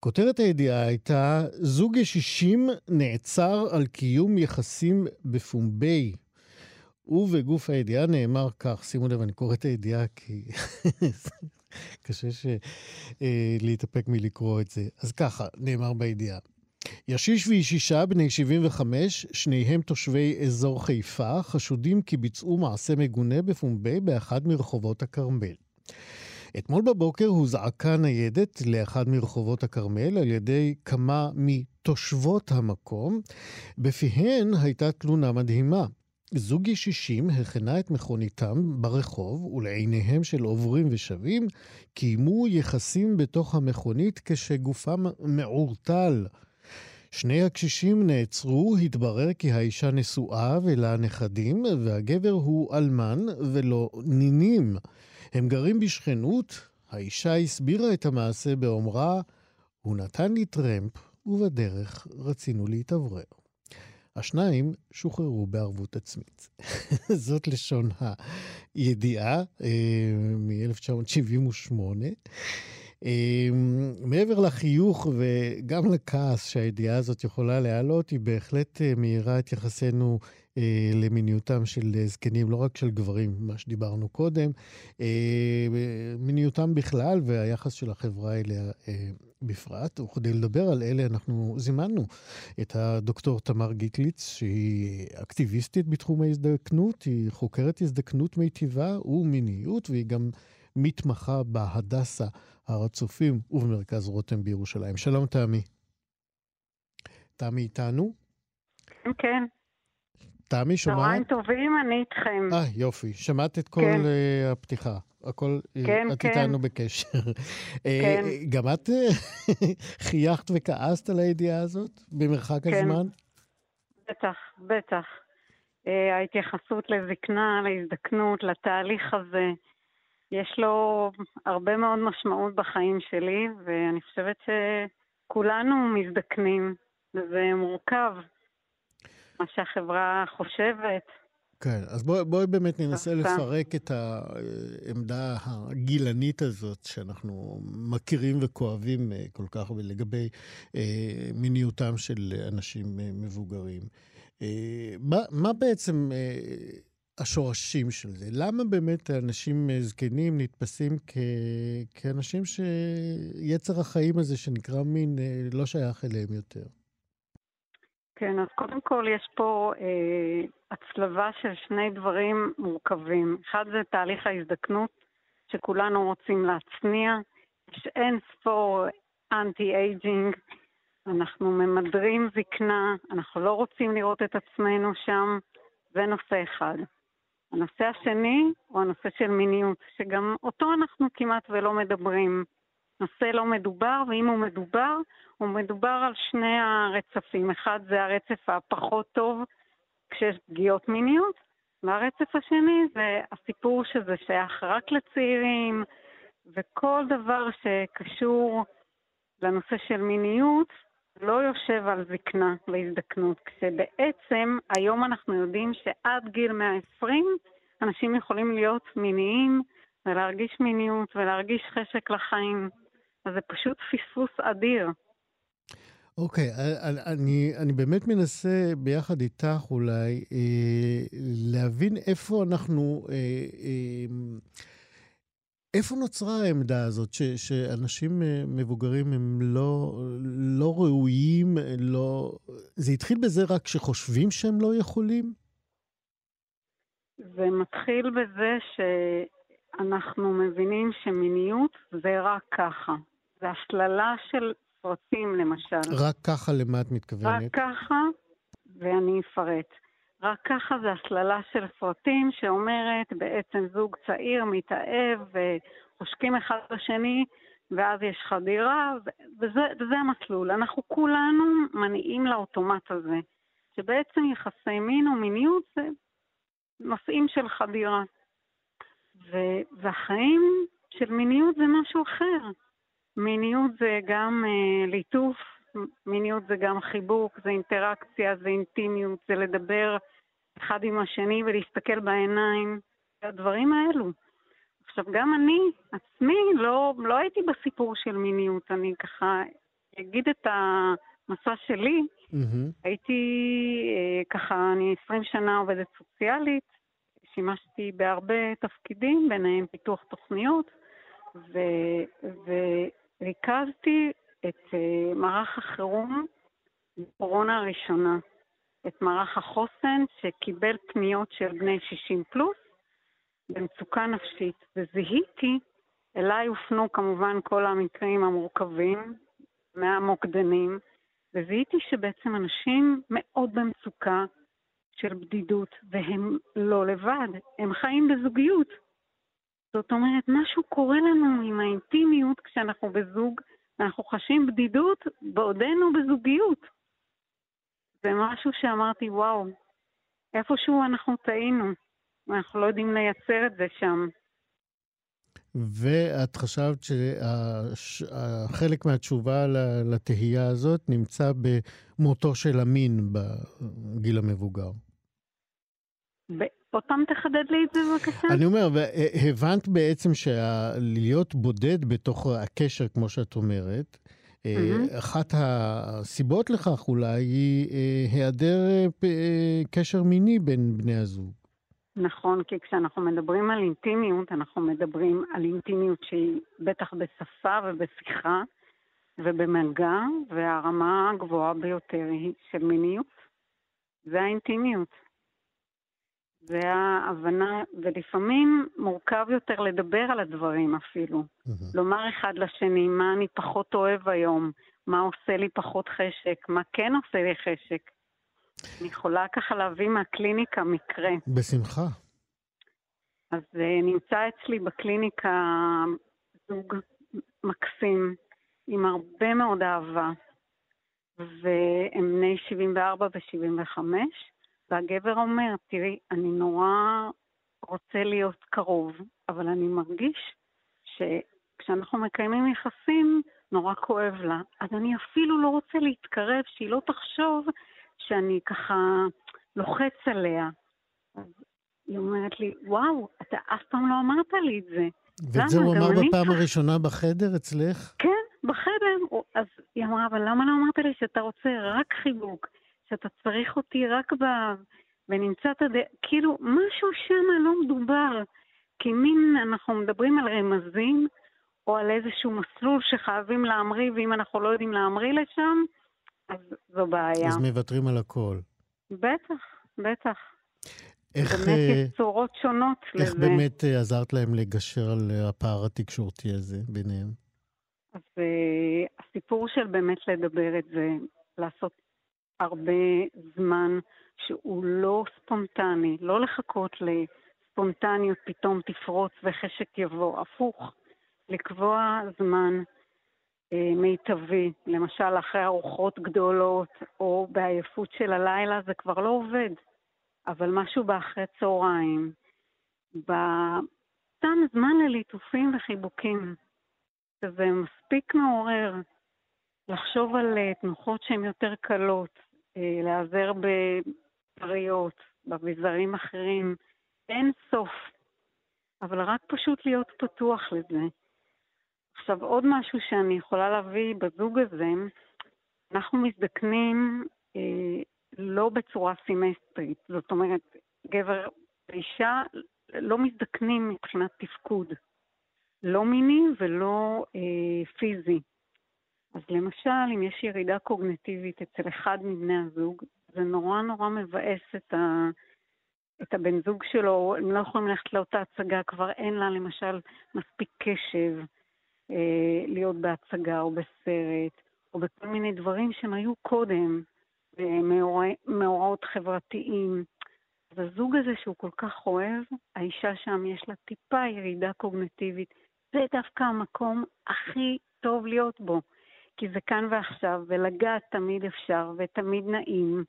כותרת הידיעה הייתה, זוג ישישים נעצר על קיום יחסים בפומבי. ובגוף הידיעה נאמר כך, שימו לב, אני קורא את הידיעה כי <laughs> קשה ש... אה, להתאפק מלקרוא את זה. אז ככה, נאמר בידיעה. ישיש וישישה בני 75, שניהם תושבי אזור חיפה, חשודים כי ביצעו מעשה מגונה בפומבי באחד מרחובות הכרמל. אתמול בבוקר הוזעקה ניידת לאחד מרחובות הכרמל על ידי כמה מתושבות המקום. בפיהן הייתה תלונה מדהימה. זוג ישישים הכנה את מכוניתם ברחוב, ולעיניהם של עוברים ושבים, קיימו יחסים בתוך המכונית כשגופם מעורטל. שני הקשישים נעצרו, התברר כי האישה נשואה ולה נכדים, והגבר הוא אלמן ולא נינים. הם גרים בשכנות, האישה הסבירה את המעשה באומרה, הוא נתן לי טרמפ, ובדרך רצינו להתאוורר. השניים שוחררו בערבות עצמית. <laughs> זאת לשון הידיעה אה, מ-1978. אה, מעבר לחיוך וגם לכעס שהידיעה הזאת יכולה להעלות, היא בהחלט אה, מאירה את יחסנו אה, למיניותם של זקנים, לא רק של גברים, מה שדיברנו קודם, אה, מיניותם בכלל והיחס של החברה אליה בפרט. וכדי לדבר על אלה אנחנו זימנו את הדוקטור תמר גיטליץ, שהיא אקטיביסטית בתחום ההזדקנות, היא חוקרת הזדקנות מיטיבה ומיניות, והיא גם מתמחה בהדסה הר הצופים ובמרכז רותם בירושלים. שלום תמי. תמי איתנו? כן. תמי, שומעת? צהריים טובים, אני איתכם. אה, יופי. שמעת את כל כן. uh, הפתיחה. הכל, אה, כן, את כן. איתנו בקשר. אה, כן. גם את <laughs> חייכת וכעסת על הידיעה הזאת במרחק כן. הזמן? בטח, בטח. ההתייחסות לזקנה, להזדקנות, לתהליך הזה, יש לו הרבה מאוד משמעות בחיים שלי, ואני חושבת שכולנו מזדקנים, וזה מורכב. מה שהחברה חושבת. כן, אז בואי בוא באמת ננסה לפרק את העמדה הגילנית הזאת שאנחנו מכירים וכואבים אה, כל כך לגבי אה, מיניותם של אנשים אה, מבוגרים. מה, מה בעצם השורשים של זה? למה באמת אנשים זקנים נתפסים כ, כאנשים שיצר החיים הזה שנקרא מין לא שייך אליהם יותר? כן, אז קודם כל יש פה אה, הצלבה של שני דברים מורכבים. אחד זה תהליך ההזדקנות, שכולנו רוצים להצניע. יש אין ספור אנטי-אייג'ינג, אנחנו ממדרים זקנה, אנחנו לא רוצים לראות את עצמנו שם, זה נושא אחד. הנושא השני הוא הנושא של מיניות, שגם אותו אנחנו כמעט ולא מדברים. נושא לא מדובר, ואם הוא מדובר, הוא מדובר על שני הרצפים. אחד זה הרצף הפחות טוב כשיש פגיעות מיניות, והרצף השני זה הסיפור שזה שייך רק לצעירים, וכל דבר שקשור לנושא של מיניות לא יושב על זקנה והזדקנות, כשבעצם היום אנחנו יודעים שעד גיל 120 אנשים יכולים להיות מיניים ולהרגיש מיניות ולהרגיש חשק לחיים. אז זה פשוט פספוס אדיר. אוקיי, okay, אני, אני באמת מנסה ביחד איתך אולי אה, להבין איפה אנחנו, אה, אה, איפה נוצרה העמדה הזאת, ש, שאנשים אה, מבוגרים הם לא, לא ראויים, לא... זה התחיל בזה רק שחושבים שהם לא יכולים? זה מתחיל בזה שאנחנו מבינים שמיניות זה רק ככה. זה הסללה של סרטים למשל. רק ככה למה את מתכוונת? רק ככה, ואני אפרט. רק ככה זה הסללה של סרטים שאומרת בעצם זוג צעיר מתאהב וחושקים אחד בשני ואז יש חדירה, וזה, וזה המסלול. אנחנו כולנו מניעים לאוטומט הזה, שבעצם יחסי מין ומיניות זה נושאים של חדירה. ו, והחיים של מיניות זה משהו אחר. מיניות זה גם uh, ליטוף, מיניות זה גם חיבוק, זה אינטראקציה, זה אינטימיות, זה לדבר אחד עם השני ולהסתכל בעיניים, הדברים האלו. עכשיו, גם אני עצמי לא, לא הייתי בסיפור של מיניות, אני ככה אגיד את המסע שלי. Mm-hmm. הייתי אה, ככה, אני 20 שנה עובדת סוציאלית, שימשתי בהרבה תפקידים, ביניהם פיתוח תוכניות, ו, וריכזתי את uh, מערך החירום בקורונה הראשונה, את מערך החוסן שקיבל פניות של בני 60 פלוס במצוקה נפשית, וזיהיתי, אליי הופנו כמובן כל המקרים המורכבים מהמוקדנים, וזיהיתי שבעצם אנשים מאוד במצוקה של בדידות, והם לא לבד, הם חיים בזוגיות. זאת אומרת, משהו קורה לנו עם האינטימיות כשאנחנו בזוג, ואנחנו חשים בדידות בעודנו בזוגיות. זה משהו שאמרתי, וואו, איפשהו אנחנו טעינו, ואנחנו לא יודעים לייצר את זה שם. ואת חשבת שחלק מהתשובה לתהייה הזאת נמצא במותו של המין בגיל המבוגר. עוד פעם תחדד לי את זה בבקשה. אני אומר, הבנת בעצם שלהיות בודד בתוך הקשר, כמו שאת אומרת, mm-hmm. אחת הסיבות לכך אולי היא אה, היעדר אה, קשר מיני בין בני הזוג. נכון, כי כשאנחנו מדברים על אינטימיות, אנחנו מדברים על אינטימיות שהיא בטח בשפה ובשיחה ובמגע, והרמה הגבוהה ביותר היא של מיניות. זה האינטימיות. זה ההבנה, ולפעמים מורכב יותר לדבר על הדברים אפילו. Mm-hmm. לומר אחד לשני מה אני פחות אוהב היום, מה עושה לי פחות חשק, מה כן עושה לי חשק. אני יכולה ככה להביא מהקליניקה מקרה. בשמחה. אז uh, נמצא אצלי בקליניקה זוג מקסים, עם הרבה מאוד אהבה, והם בני 74 ו-75, והגבר אומר, תראי, אני נורא רוצה להיות קרוב, אבל אני מרגיש שכשאנחנו מקיימים יחסים, נורא כואב לה. אז אני אפילו לא רוצה להתקרב, שהיא לא תחשוב שאני ככה לוחץ עליה. אז היא אומרת לי, וואו, אתה אף פעם לא אמרת לי את זה. ואת זה הוא אמר בפעם כך... הראשונה בחדר אצלך? כן, בחדר. אז היא אמרה, אבל למה לא אמרת לי שאתה רוצה רק חיבוק? שאתה צריך אותי רק ב... ונמצא את הד... כאילו, משהו שם לא מדובר. כי מין, אנחנו מדברים על רמזים, או על איזשהו מסלול שחייבים להמריא, ואם אנחנו לא יודעים להמריא לשם, אז זו בעיה. אז מוותרים על הכל. בטח, בטח. איך... באמת יש אה, צורות שונות איך לזה. איך באמת אה, עזרת להם לגשר על אה, הפער התקשורתי הזה ביניהם? אז הסיפור של באמת לדבר את זה, לעשות הרבה זמן שהוא לא ספונטני, לא לחכות לספונטניות פתאום תפרוץ וחשק יבוא, הפוך, לקבוע זמן אה, מיטבי, למשל אחרי ארוחות גדולות או בעייפות של הלילה, זה כבר לא עובד, אבל משהו באחרי צהריים, בסתם זמן לליטופים וחיבוקים, שזה מספיק מעורר לחשוב על אה, תנוחות שהן יותר קלות, להיעזר בפריות, באביזרים אחרים, אין סוף. אבל רק פשוט להיות פתוח לזה. עכשיו, עוד משהו שאני יכולה להביא בזוג הזה, אנחנו מזדקנים אה, לא בצורה סימסטרית. זאת אומרת, גבר ואישה לא מזדקנים מבחינת תפקוד. לא מיני ולא אה, פיזי. אז למשל, אם יש ירידה קוגנטיבית אצל אחד מבני הזוג, זה נורא נורא מבאס את, ה, את הבן זוג שלו, הם לא יכולים ללכת לאותה הצגה, כבר אין לה למשל מספיק קשב אה, להיות בהצגה או בסרט, או בכל מיני דברים שהם היו קודם, מאורעות חברתיים. אז הזוג הזה שהוא כל כך אוהב, האישה שם יש לה טיפה ירידה קוגנטיבית. זה דווקא המקום הכי טוב להיות בו, כי זה כאן ועכשיו, ולגעת תמיד אפשר ותמיד נעים.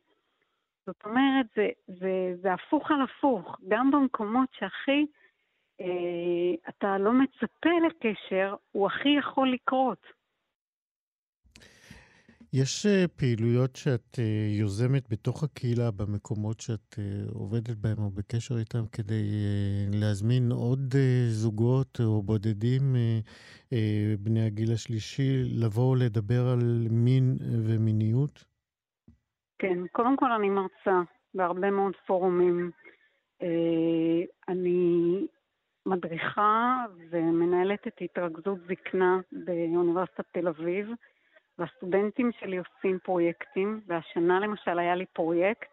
זאת אומרת, זה, זה, זה הפוך על הפוך. גם במקומות שהכי אה, אתה לא מצפה לקשר, הוא הכי יכול לקרות. יש אה, פעילויות שאת אה, יוזמת בתוך הקהילה, במקומות שאת אה, עובדת בהם או בקשר איתם, כדי להזמין עוד זוגות או בודדים, בני הגיל השלישי, לבוא לדבר על מין ומיניות? כן, קודם כל אני מרצה בהרבה מאוד פורומים. אני מדריכה ומנהלת את התרכזות זקנה באוניברסיטת תל אביב. והסטודנטים שלי עושים פרויקטים, והשנה למשל היה לי פרויקט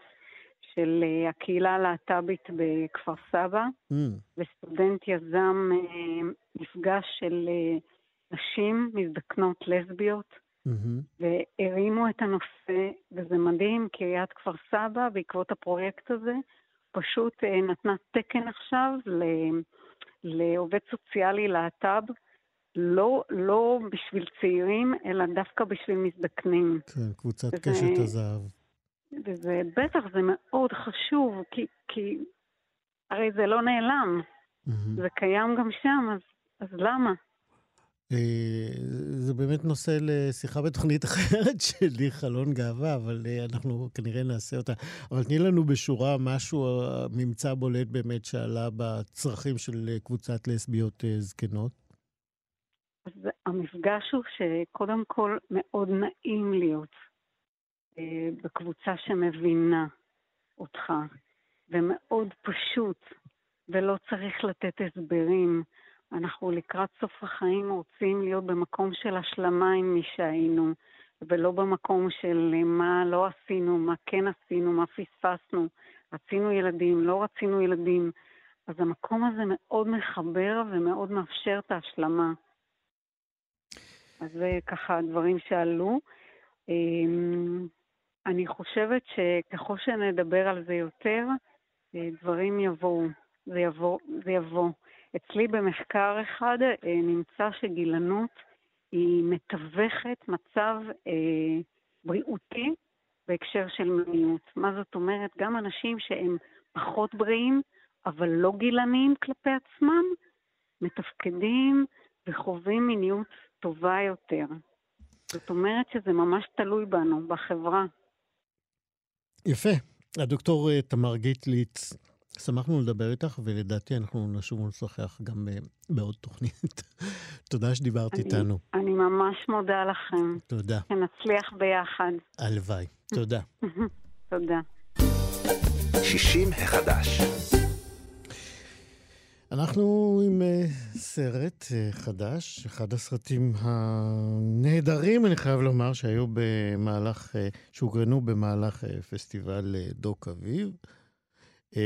של uh, הקהילה הלהט"בית בכפר סבא, mm. וסטודנט יזם uh, מפגש של uh, נשים מזדקנות לסביות, mm-hmm. והרימו את הנושא, וזה מדהים, כי עיריית כפר סבא, בעקבות הפרויקט הזה, פשוט נתנה תקן עכשיו לעובד סוציאלי להט"ב, לא, לא בשביל צעירים, אלא דווקא בשביל מזדקנים. כן, קבוצת וזה, קשת הזהב. וזה, בטח, זה מאוד חשוב, כי, כי הרי זה לא נעלם. Mm-hmm. זה קיים גם שם, אז, אז למה? אה, זה באמת נושא לשיחה בתוכנית <laughs> אחרת שלי, חלון גאווה, אבל אה, אנחנו כנראה נעשה אותה. אבל תני לנו בשורה משהו, ממצא בולט באמת שעלה בצרכים של קבוצת לסביות אה, זקנות. אז המפגש הוא שקודם כל מאוד נעים להיות אה, בקבוצה שמבינה אותך, ומאוד פשוט, ולא צריך לתת הסברים. אנחנו לקראת סוף החיים רוצים להיות במקום של השלמה עם מי שהיינו, ולא במקום של מה לא עשינו, מה כן עשינו, מה פספסנו. רצינו ילדים, לא רצינו ילדים. אז המקום הזה מאוד מחבר ומאוד מאפשר את ההשלמה. אז זה ככה הדברים שעלו. אמ, אני חושבת שככל שנדבר על זה יותר, אה, דברים יבואו, זה יבוא. זה יבוא. אצלי במחקר אחד אה, נמצא שגילנות היא מתווכת מצב אה, בריאותי בהקשר של מיניות. מה זאת אומרת? גם אנשים שהם פחות בריאים, אבל לא גילניים כלפי עצמם, מתפקדים וחווים מיניות טובה יותר. זאת אומרת שזה ממש תלוי בנו, בחברה. יפה. הדוקטור אה, תמר גיטליץ, שמחנו לדבר איתך, ולדעתי אנחנו נשוב ונשוחח גם אה, בעוד תוכנית. <laughs> תודה שדיברת אני, איתנו. אני ממש מודה לכם. תודה. שנצליח ביחד. הלוואי. תודה. <laughs> תודה. 60 החדש. אנחנו עם uh, סרט uh, חדש, אחד הסרטים הנהדרים, אני חייב לומר, שהיו במהלך, uh, שהוקרנו במהלך uh, פסטיבל uh, דוק אביב. Uh,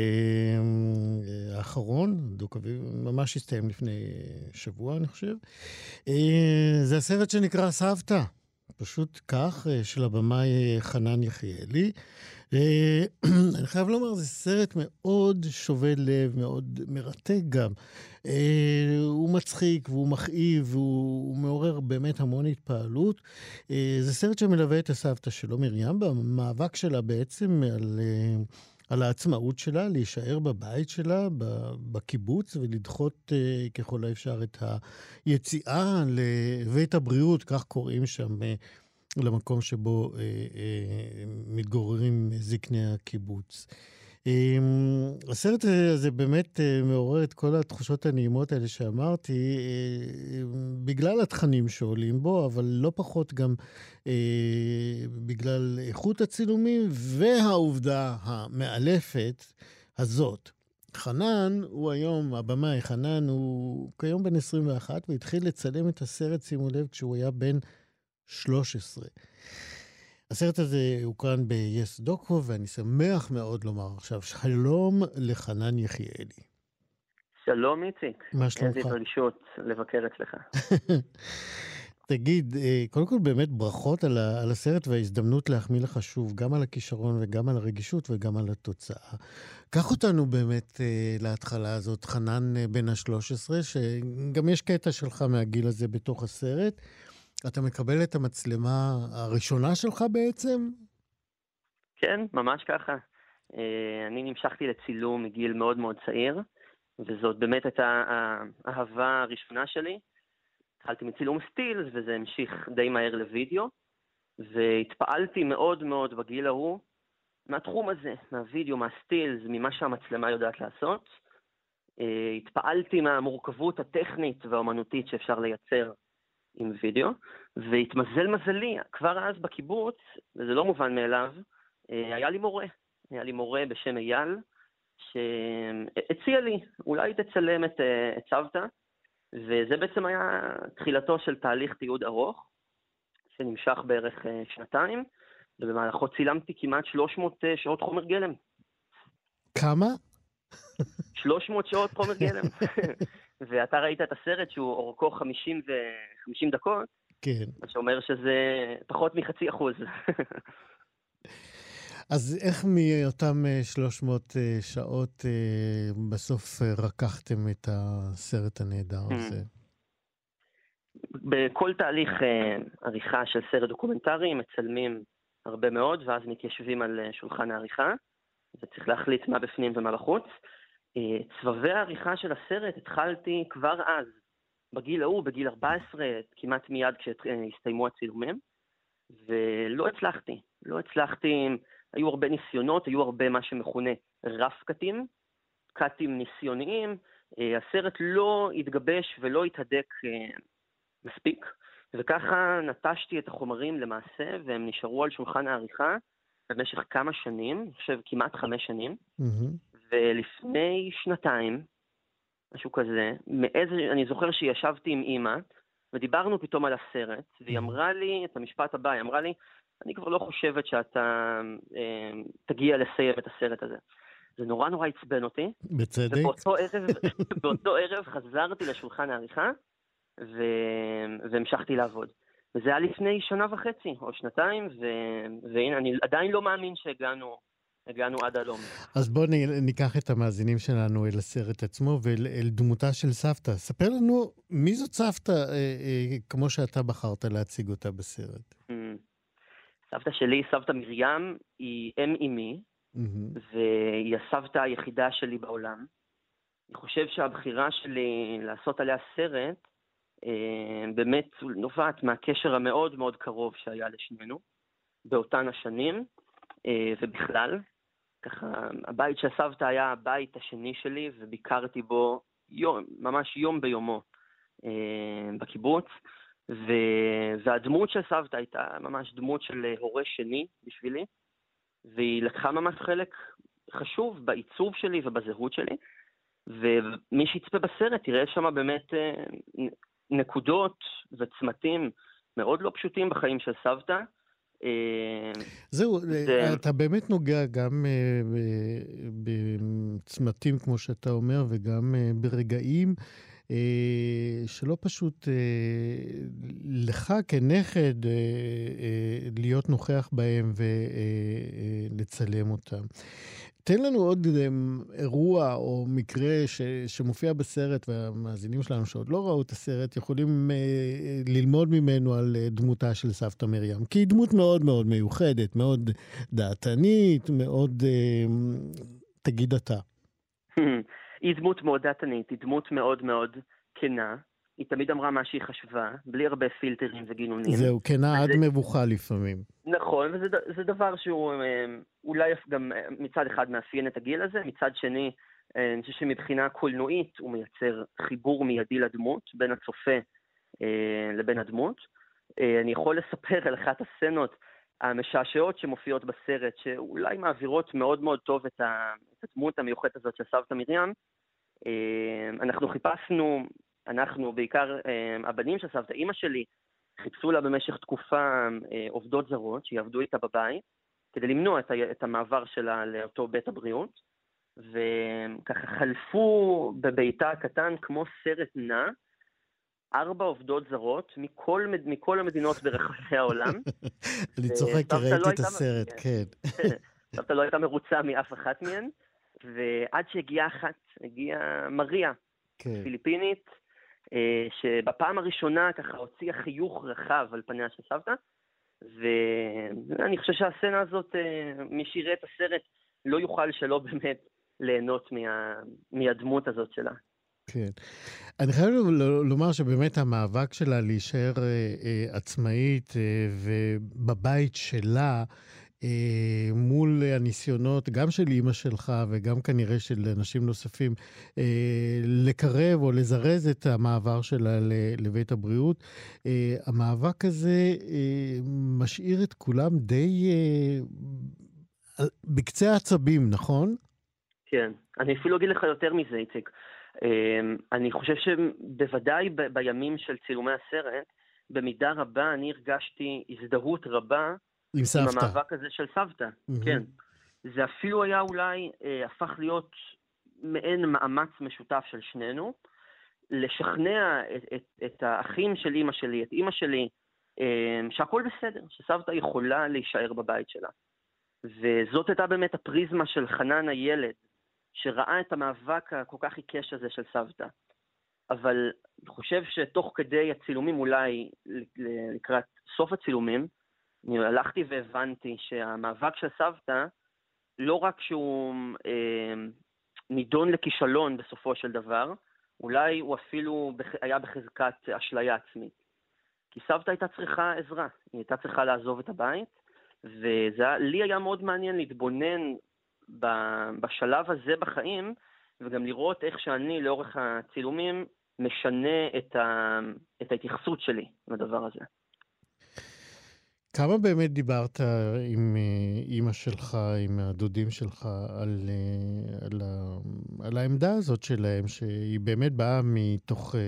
האחרון, דוק אביב, ממש הסתיים לפני שבוע, אני חושב. Uh, זה הסרט שנקרא סבתא, פשוט כך, uh, של הבמאי חנן יחיאלי. אה, <clears throat> אני חייב לומר, זה סרט מאוד שובה לב, מאוד מרתק גם. אה, הוא מצחיק והוא מכאיב והוא מעורר באמת המון התפעלות. אה, זה סרט שמלווה את הסבתא שלו, מרים, במאבק שלה בעצם על... על העצמאות שלה, להישאר בבית שלה, בקיבוץ, ולדחות ככל האפשר את היציאה לבית הבריאות, כך קוראים שם למקום שבו אה, אה, מתגוררים זקני הקיבוץ. אה, הסרט הזה באמת אה, מעורר את כל התחושות הנעימות האלה שאמרתי, אה, בגלל התכנים שעולים בו, אבל לא פחות גם בגלל איכות הצילומים והעובדה המאלפת הזאת. חנן הוא היום, הבמאי חנן הוא כיום בן 21 והתחיל לצלם את הסרט, שימו לב, כשהוא היה בן 13. הסרט הזה הוקרן ב-yes דוקו, ואני שמח מאוד לומר עכשיו שלום לחנן יחיאלי. שלום איציק. מה שלומך? איזה התרגשות לבקר אצלך. <laughs> תגיד, אה, קודם כל באמת ברכות על, ה, על הסרט וההזדמנות להחמיא לך שוב, גם על הכישרון וגם על הרגישות וגם על התוצאה. קח אותנו באמת אה, להתחלה הזאת, חנן אה, בן ה-13, שגם יש קטע שלך מהגיל הזה בתוך הסרט. אתה מקבל את המצלמה הראשונה שלך בעצם? כן, ממש ככה. אה, אני נמשכתי לצילום מגיל מאוד מאוד צעיר, וזאת באמת הייתה האהבה הראשונה שלי. התחלתי מצילום סטילס, וזה המשיך די מהר לוידאו, והתפעלתי מאוד מאוד בגיל ההוא מהתחום הזה, מהוידאו, מהסטילס, ממה שהמצלמה יודעת לעשות. אה, התפעלתי מהמורכבות הטכנית והאומנותית שאפשר לייצר עם וידאו, והתמזל מזלי, כבר אז בקיבוץ, וזה לא מובן מאליו, אה, היה לי מורה. היה לי מורה בשם אייל, שהציע לי, אולי תצלם את, אה, את סבתא, וזה בעצם היה תחילתו של תהליך תיעוד ארוך, שנמשך בערך אה, שנתיים, ובמהלכו צילמתי כמעט 300 שעות חומר גלם. כמה? 300 שעות חומר גלם. <laughs> ואתה ראית את הסרט שהוא אורכו 50, ו... 50 דקות, כן. מה שאומר שזה פחות מחצי אחוז. <laughs> אז איך מאותם 300 אה, אה, שעות אה, בסוף רקחתם את הסרט הנהדר hmm. הזה? בכל תהליך עריכה של סרט דוקומנטרי מצלמים הרבה מאוד, ואז מתיישבים על שולחן העריכה, וצריך להחליט מה בפנים ומה בחוץ. סבבי העריכה של הסרט התחלתי כבר אז, בגיל ההוא, בגיל 14, כמעט מיד כשהסתיימו הצילומים, ולא הצלחתי. לא הצלחתי, היו הרבה ניסיונות, היו הרבה מה שמכונה rough cut ים, קאטים ניסיוניים, אה, הסרט לא התגבש ולא התהדק אה, מספיק, וככה נטשתי את החומרים למעשה, והם נשארו על שולחן העריכה במשך כמה שנים, אני חושב כמעט חמש שנים, mm-hmm. ולפני שנתיים, משהו כזה, מאיזה, אני זוכר שישבתי עם אימא, ודיברנו פתאום על הסרט, והיא אמרה לי את המשפט הבא, היא אמרה לי, אני כבר לא חושבת שאתה אה, תגיע לסיים את הסרט הזה. זה נורא נורא עצבן אותי. בצדק. ובאותו ערב, <laughs> באותו ערב חזרתי לשולחן העריכה, ו... והמשכתי לעבוד. וזה היה לפני שנה וחצי או שנתיים, ו... והנה, אני עדיין לא מאמין שהגענו הגענו עד הלום. אז בואו ניקח את המאזינים שלנו אל הסרט עצמו ואל דמותה של סבתא. ספר לנו, מי זאת סבתא, אה, אה, כמו שאתה בחרת להציג אותה בסרט? Mm. סבתא שלי, סבתא מרים, היא אם אמי, mm-hmm. והיא הסבתא היחידה שלי בעולם. אני חושב שהבחירה שלי לעשות עליה סרט, באמת נובעת מהקשר המאוד מאוד קרוב שהיה לשנינו באותן השנים, אה, ובכלל. ככה, הבית של סבתא היה הבית השני שלי, וביקרתי בו יום, ממש יום ביומו אה, בקיבוץ. ו... והדמות של סבתא הייתה ממש דמות של הורה שני בשבילי, והיא לקחה ממש חלק חשוב בעיצוב שלי ובזהות שלי, ומי שיצפה בסרט יראה שם באמת אה, נקודות וצמתים מאוד לא פשוטים בחיים של סבתא, אה, זהו, זה... אתה באמת נוגע גם אה, בצמתים, כמו שאתה אומר, וגם אה, ברגעים שלא פשוט לך כנכד להיות נוכח בהם ולצלם אותם. תן לנו עוד אירוע או מקרה ש, שמופיע בסרט, והמאזינים שלנו שעוד לא ראו את הסרט יכולים אה, ללמוד ממנו על אה, דמותה של סבתא מרים. כי היא דמות מאוד מאוד מיוחדת, מאוד דעתנית, מאוד... אה, תגיד אתה. <laughs> היא דמות מאוד דעתנית, היא דמות מאוד מאוד כנה, היא תמיד אמרה מה שהיא חשבה, בלי הרבה פילטרים וגינונים. זהו, כנה עד וזה- מבוכה לפעמים. נכון, וזה זה דבר שהוא אה, אולי גם אה, מצד אחד מאפיין את הגיל הזה, מצד שני, אה, אני חושב שמבחינה קולנועית הוא מייצר חיבור מיידי לדמות, בין הצופה אה, לבין הדמות. אה, אני יכול לספר על אחת הסצנות המשעשעות שמופיעות בסרט, שאולי מעבירות מאוד מאוד טוב את, הדמות המיוחדת הזאת של סבתא מרים. אה, אנחנו חיפשנו, אנחנו, בעיקר אה, הבנים של סבתא, אימא שלי, חיפשו לה במשך תקופה אה, עובדות זרות שיעבדו איתה בבית, כדי למנוע את המעבר שלה לאותו בית הבריאות, וככה חלפו בביתה הקטן כמו סרט נע, ארבע עובדות זרות מכל, מכל המדינות ברחבי העולם. <laughs> אני וסבתא צוחק, כי לא ראיתי את הייתה- הסרט, כן. <laughs> סבתא לא הייתה מרוצה מאף אחת מהן, ועד שהגיעה אחת, הגיעה מריה, כן. פיליפינית, אה, שבפעם הראשונה ככה הוציאה חיוך רחב על פניה של סבתא, ואני חושב שהסצנה הזאת, אה, מי שיראה את הסרט, לא יוכל שלא באמת ליהנות מה... מהדמות הזאת שלה. כן. אני חייב לומר שבאמת המאבק שלה להישאר אה, אה, עצמאית אה, ובבית שלה, אה, מול הניסיונות, גם של אימא שלך וגם כנראה של אנשים נוספים, אה, לקרב או לזרז את המעבר שלה לבית הבריאות, אה, המאבק הזה אה, משאיר את כולם די אה, בקצה העצבים, נכון? כן, אני אפילו אגיד לך יותר מזה, איציק. אמ, אני חושב שבוודאי ב- בימים של צילומי הסרט, במידה רבה אני הרגשתי הזדהות רבה עם עם סבתא. המאבק הזה של סבתא. מהמם. כן. זה אפילו היה אולי, אה, הפך להיות מעין מאמץ משותף של שנינו, לשכנע את, את, את האחים של אימא שלי, את אימא שלי, אה, שהכל בסדר, שסבתא יכולה להישאר בבית שלה. וזאת הייתה באמת הפריזמה של חנן הילד, שראה את המאבק הכל כך עיקש הזה של סבתא. אבל אני חושב שתוך כדי הצילומים, אולי לקראת סוף הצילומים, אני הלכתי והבנתי שהמאבק של סבתא, לא רק שהוא אה, נידון לכישלון בסופו של דבר, אולי הוא אפילו היה בחזקת אשליה עצמית. כי סבתא הייתה צריכה עזרה, היא הייתה צריכה לעזוב את הבית, ולי היה מאוד מעניין להתבונן בשלב הזה בחיים, וגם לראות איך שאני לאורך הצילומים משנה את, ה, את ההתייחסות שלי לדבר הזה. כמה באמת דיברת עם אה, אימא שלך, עם הדודים שלך, על, אה, על, ה, על העמדה הזאת שלהם, שהיא באמת באה מתוך אה,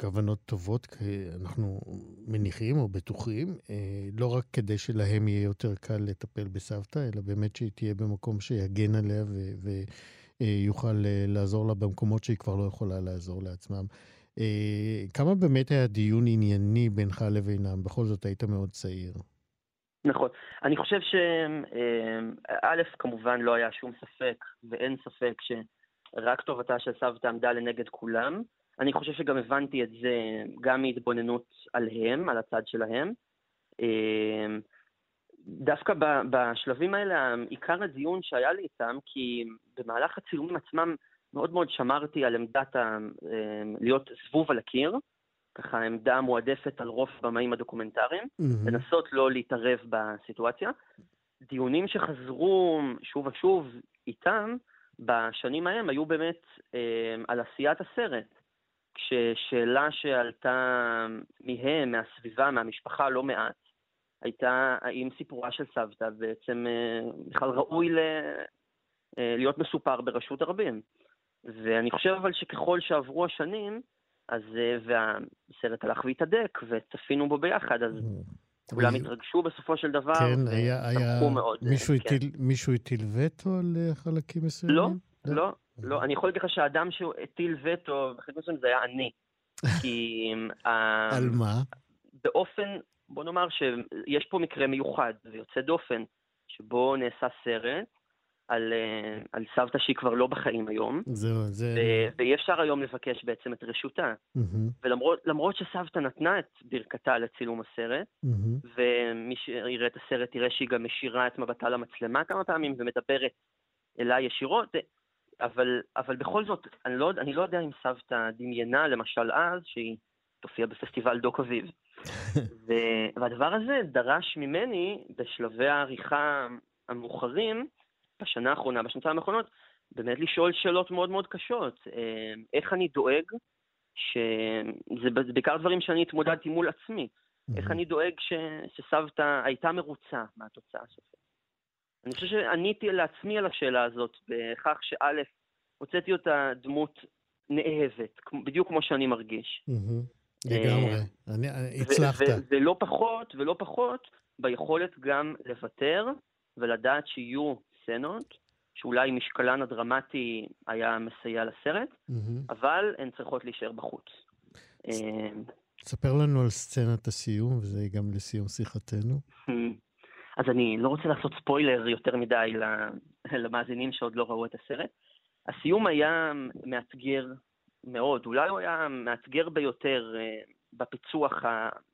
כוונות טובות, אנחנו מניחים או בטוחים, אה, לא רק כדי שלהם יהיה יותר קל לטפל בסבתא, אלא באמת שהיא תהיה במקום שיגן עליה ויוכל אה, לעזור לה במקומות שהיא כבר לא יכולה לעזור לעצמם. אה, כמה באמת היה דיון ענייני בינך לבינם? בכל זאת היית מאוד צעיר. נכון. אני חושב שא', כמובן לא היה שום ספק, ואין ספק שרק טובתה של סבתא עמדה לנגד כולם. אני חושב שגם הבנתי את זה גם מהתבוננות עליהם, על הצד שלהם. אה, דווקא בשלבים האלה, עיקר הדיון שהיה לי איתם, כי במהלך הצילומים עצמם מאוד מאוד שמרתי על עמדת ה... אה, להיות זבוב על הקיר, ככה עמדה מועדפת על רוב הבמאים הדוקומנטריים, מהמם. לנסות לא להתערב בסיטואציה. דיונים שחזרו שוב ושוב איתם בשנים ההם היו באמת אה, על עשיית הסרט. כששאלה שעלתה מהם, מהסביבה, מהמשפחה לא מעט, הייתה האם סיפורה של סבתא בעצם אה, בכלל ראוי ל... אה, להיות מסופר ברשות הרבים. ואני חושב אבל שככל שעברו השנים, אז, אה, והסרט הלך והתהדק, וצפינו בו ביחד, אז כולם התרגשו בסופו של דבר, כן, היה, היה... מאוד. אה, מישהו, כן. הטיל, מישהו הטיל וטו על אה, חלקים מסוימים? לא, לא, לא. אני יכול להגיד לך שהאדם שהטיל וטו, בחלק מסוים זה היה אני. <laughs> כי... על מה? באופן, בוא נאמר שיש פה מקרה מיוחד ויוצא דופן, שבו נעשה סרט על, אה, על סבתא שהיא כבר לא בחיים היום, זהו, זה... ו- ואי אפשר היום לבקש בעצם את רשותה. מהמם, ולמרות למרות שסבתא נתנה את ברכתה לצילום הסרט, מהמם. ומי שיראה את הסרט יראה שהיא גם משאירה את מבטה למצלמה כמה פעמים ומדברת אליי ישירות, אבל, אבל בכל זאת, אני לא, אני לא יודע אם סבתא דמיינה, למשל אז, שהיא תופיע בפסטיבל דוק אביב. <laughs> והדבר הזה דרש ממני בשלבי העריכה המאוחרים, בשנה האחרונה, בשנתיים האחרונות, באמת לשאול שאלות מאוד מאוד קשות. אה, איך אני דואג, שזה בעיקר דברים שאני התמודדתי מול עצמי, איך אני דואג ש, שסבתא הייתה מרוצה מהתוצאה הסופית. אני חושב שעניתי לעצמי על השאלה הזאת בכך שא', הוצאתי אותה דמות נאהבת, בדיוק כמו שאני מרגיש. לגמרי, הצלחת. ולא פחות, ולא פחות, ביכולת גם לוותר ולדעת שיהיו סצנות, שאולי משקלן הדרמטי היה מסייע לסרט, אבל הן צריכות להישאר בחוץ. ספר לנו על סצנת הסיום, וזה גם לסיום שיחתנו. <laughs> אז אני לא רוצה לעשות ספוילר יותר מדי למאזינים שעוד לא ראו את הסרט. הסיום היה מאתגר מאוד, אולי הוא היה מאתגר ביותר אה, בפיצוח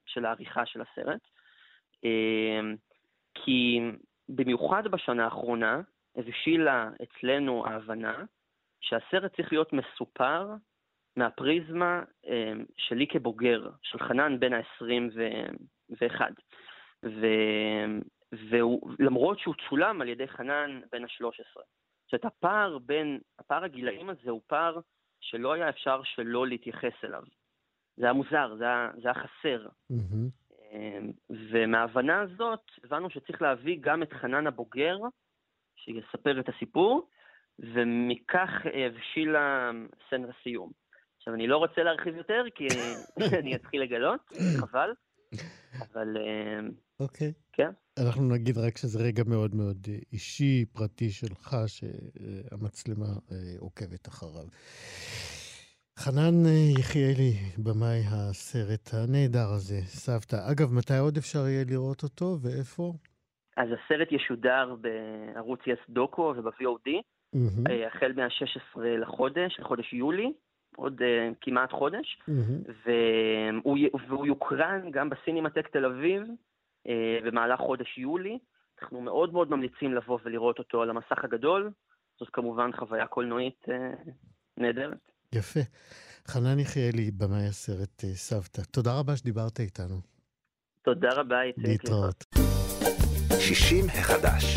של העריכה של הסרט, אה, כי במיוחד בשנה האחרונה הבשילה אצלנו ההבנה שהסרט צריך להיות מסופר מהפריזמה אה, שלי כבוגר, של חנן בן ה-21. ולמרות שהוא צולם על ידי חנן בן ה-13. זאת הפער בין, הפער הגילאים הזה הוא פער שלא היה אפשר שלא להתייחס אליו. זה היה מוזר, זה היה, זה היה חסר. Mm-hmm. ומההבנה הזאת הבנו שצריך להביא גם את חנן הבוגר, שיספר את הסיפור, ומכך הבשילה סצנת הסיום. עכשיו, אני לא רוצה להרחיב יותר, כי <laughs> אני אתחיל לגלות, חבל, אבל... אוקיי. Okay. כן. אנחנו נגיד רק שזה רגע מאוד מאוד אישי, פרטי שלך, שהמצלמה עוקבת אחריו. חנן יחיאלי, במאי הסרט הנהדר הזה, סבתא. אגב, מתי עוד אפשר יהיה לראות אותו ואיפה? אז הסרט ישודר בערוץ יס דוקו וב-VOD, mm-hmm. החל מה-16 לחודש, לחודש יולי, עוד uh, כמעט חודש, mm-hmm. והוא, והוא יוקרן גם בסינמטק תל אביב uh, במהלך חודש יולי. אנחנו מאוד מאוד ממליצים לבוא ולראות אותו על המסך הגדול. זאת כמובן חוויה קולנועית uh, נהדרת. יפה. חנן יחיאלי, במאי הסרט סבתא, תודה רבה שדיברת איתנו. תודה רבה, איציק. להתראות. 60 החדש.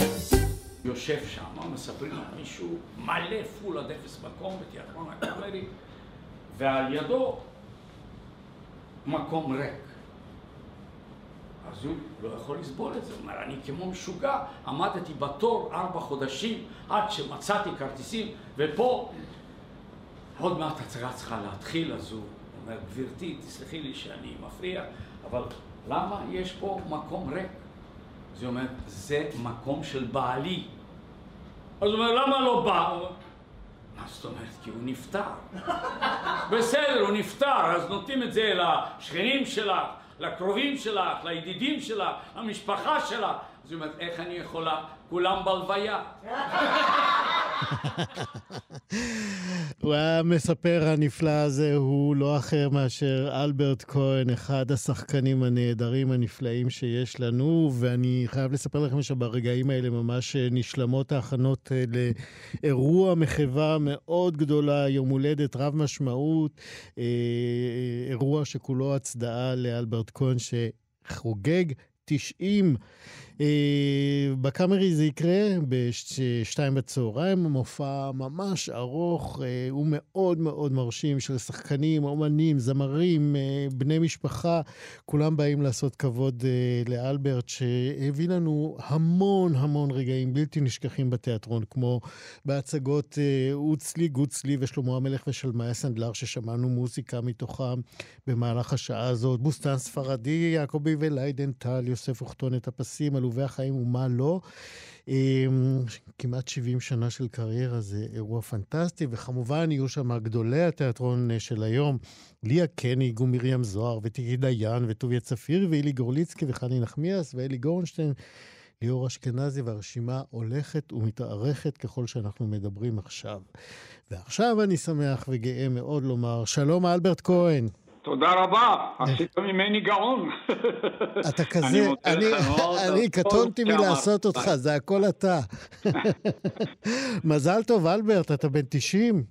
יושב שם, מספרים על מישהו מלא פול עד אפס מקום בתיאטרון הקאמרי, ועל ידו מקום ריק. אז הוא לא יכול לסבול את זה, הוא אומר, אני כמו משוגע, עמדתי בתור ארבע חודשים עד שמצאתי כרטיסים, ופה עוד מעט הצגה צריכה להתחיל, אז הוא אומר, גברתי, תסלחי לי שאני מפריע, אבל למה יש פה מקום ריק? אז היא אומרת, זה מקום של בעלי. אז הוא אומר, למה לא בא? מה זאת אומרת? כי הוא נפטר. <laughs> בסדר, הוא נפטר, אז נותנים את זה לשכנים שלך, לקרובים שלך, לידידים שלך, למשפחה שלך. היא אומרת, איך אני יכולה? כולם בלוויה. <laughs> והמספר הנפלא הזה הוא לא אחר מאשר אלברט כהן, אחד השחקנים הנהדרים הנפלאים שיש לנו, ואני חייב לספר לכם שברגעים האלה ממש נשלמות ההכנות אה, לאירוע מחווה מאוד גדולה, יום הולדת רב משמעות, אה, אירוע שכולו הצדעה לאלברט כהן שחוגג 90 אה, בקאמרי זה יקרה בשתיים בצהריים, מופע ממש ארוך, אה, הוא מאוד מרשים של שחקנים, אומנים, זמרים, אה, בני משפחה, כולם באים לעשות כבוד לאלברט, שהביא לנו המון המון רגעים בלתי נשכחים בתיאטרון, כמו בהצגות עוצלי, גוצלי ושלמה המלך ושלמי הסנדלר, ששמענו מוזיקה מתוכם במהלך השעה הזאת, בוסטן ספרדי, יעקובי ולידנטל, יוסף וכתונת הפסים, עלובי החיים ומה לא. אמ, כמעט 70 שנה של קריירה זה אירוע פנטסטי, וכמובן יהיו שם גדולי התיאטרון אה, של היום, ליה קניג ומרים זוהר וטיקי דיין וטוביה צפיר ואילי גורליצקי וחני נחמיאס ואלי גורנשטיין. ליאור אשכנזי, והרשימה הולכת ומתארכת ככל שאנחנו מדברים עכשיו. ועכשיו אני שמח וגאה מאוד לומר, שלום אלברט כהן. תודה רבה, עשית <laughs> ממני גאון. אתה <laughs> כזה, אני <laughs> קטונתי מלעשות אותך, זה הכל אתה. מזל טוב, אלברט, אתה בן 90.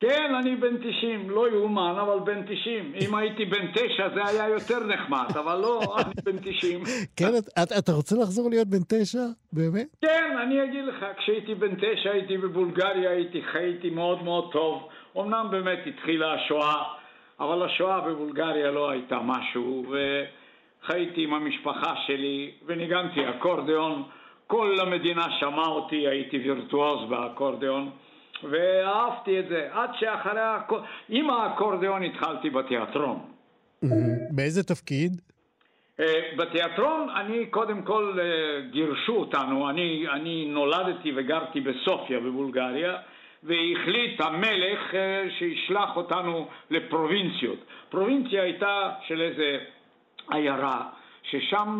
כן, אני בן 90, לא יאומן, אבל בן 90. אם הייתי בן 9 זה היה יותר נחמד, אבל לא, אני בן 90. כן, אתה, אתה רוצה לחזור להיות בן 9? באמת? כן, אני אגיד לך, כשהייתי בן 9 הייתי בבולגריה, הייתי, חייתי מאוד מאוד טוב. אמנם באמת התחילה השואה, אבל השואה בבולגריה לא הייתה משהו, וחייתי עם המשפחה שלי, וניגנתי אקורדיון. כל המדינה שמעה אותי, הייתי וירטואוז באקורדיון. ואהבתי את זה, עד שאחרי, עם האקורדיון התחלתי בתיאטרון. באיזה תפקיד? אה, בתיאטרון אני קודם כל אה, גירשו אותנו, אני, אני נולדתי וגרתי בסופיה בבולגריה והחליט המלך אה, שישלח אותנו לפרובינציות. פרובינציה הייתה של איזה עיירה ששם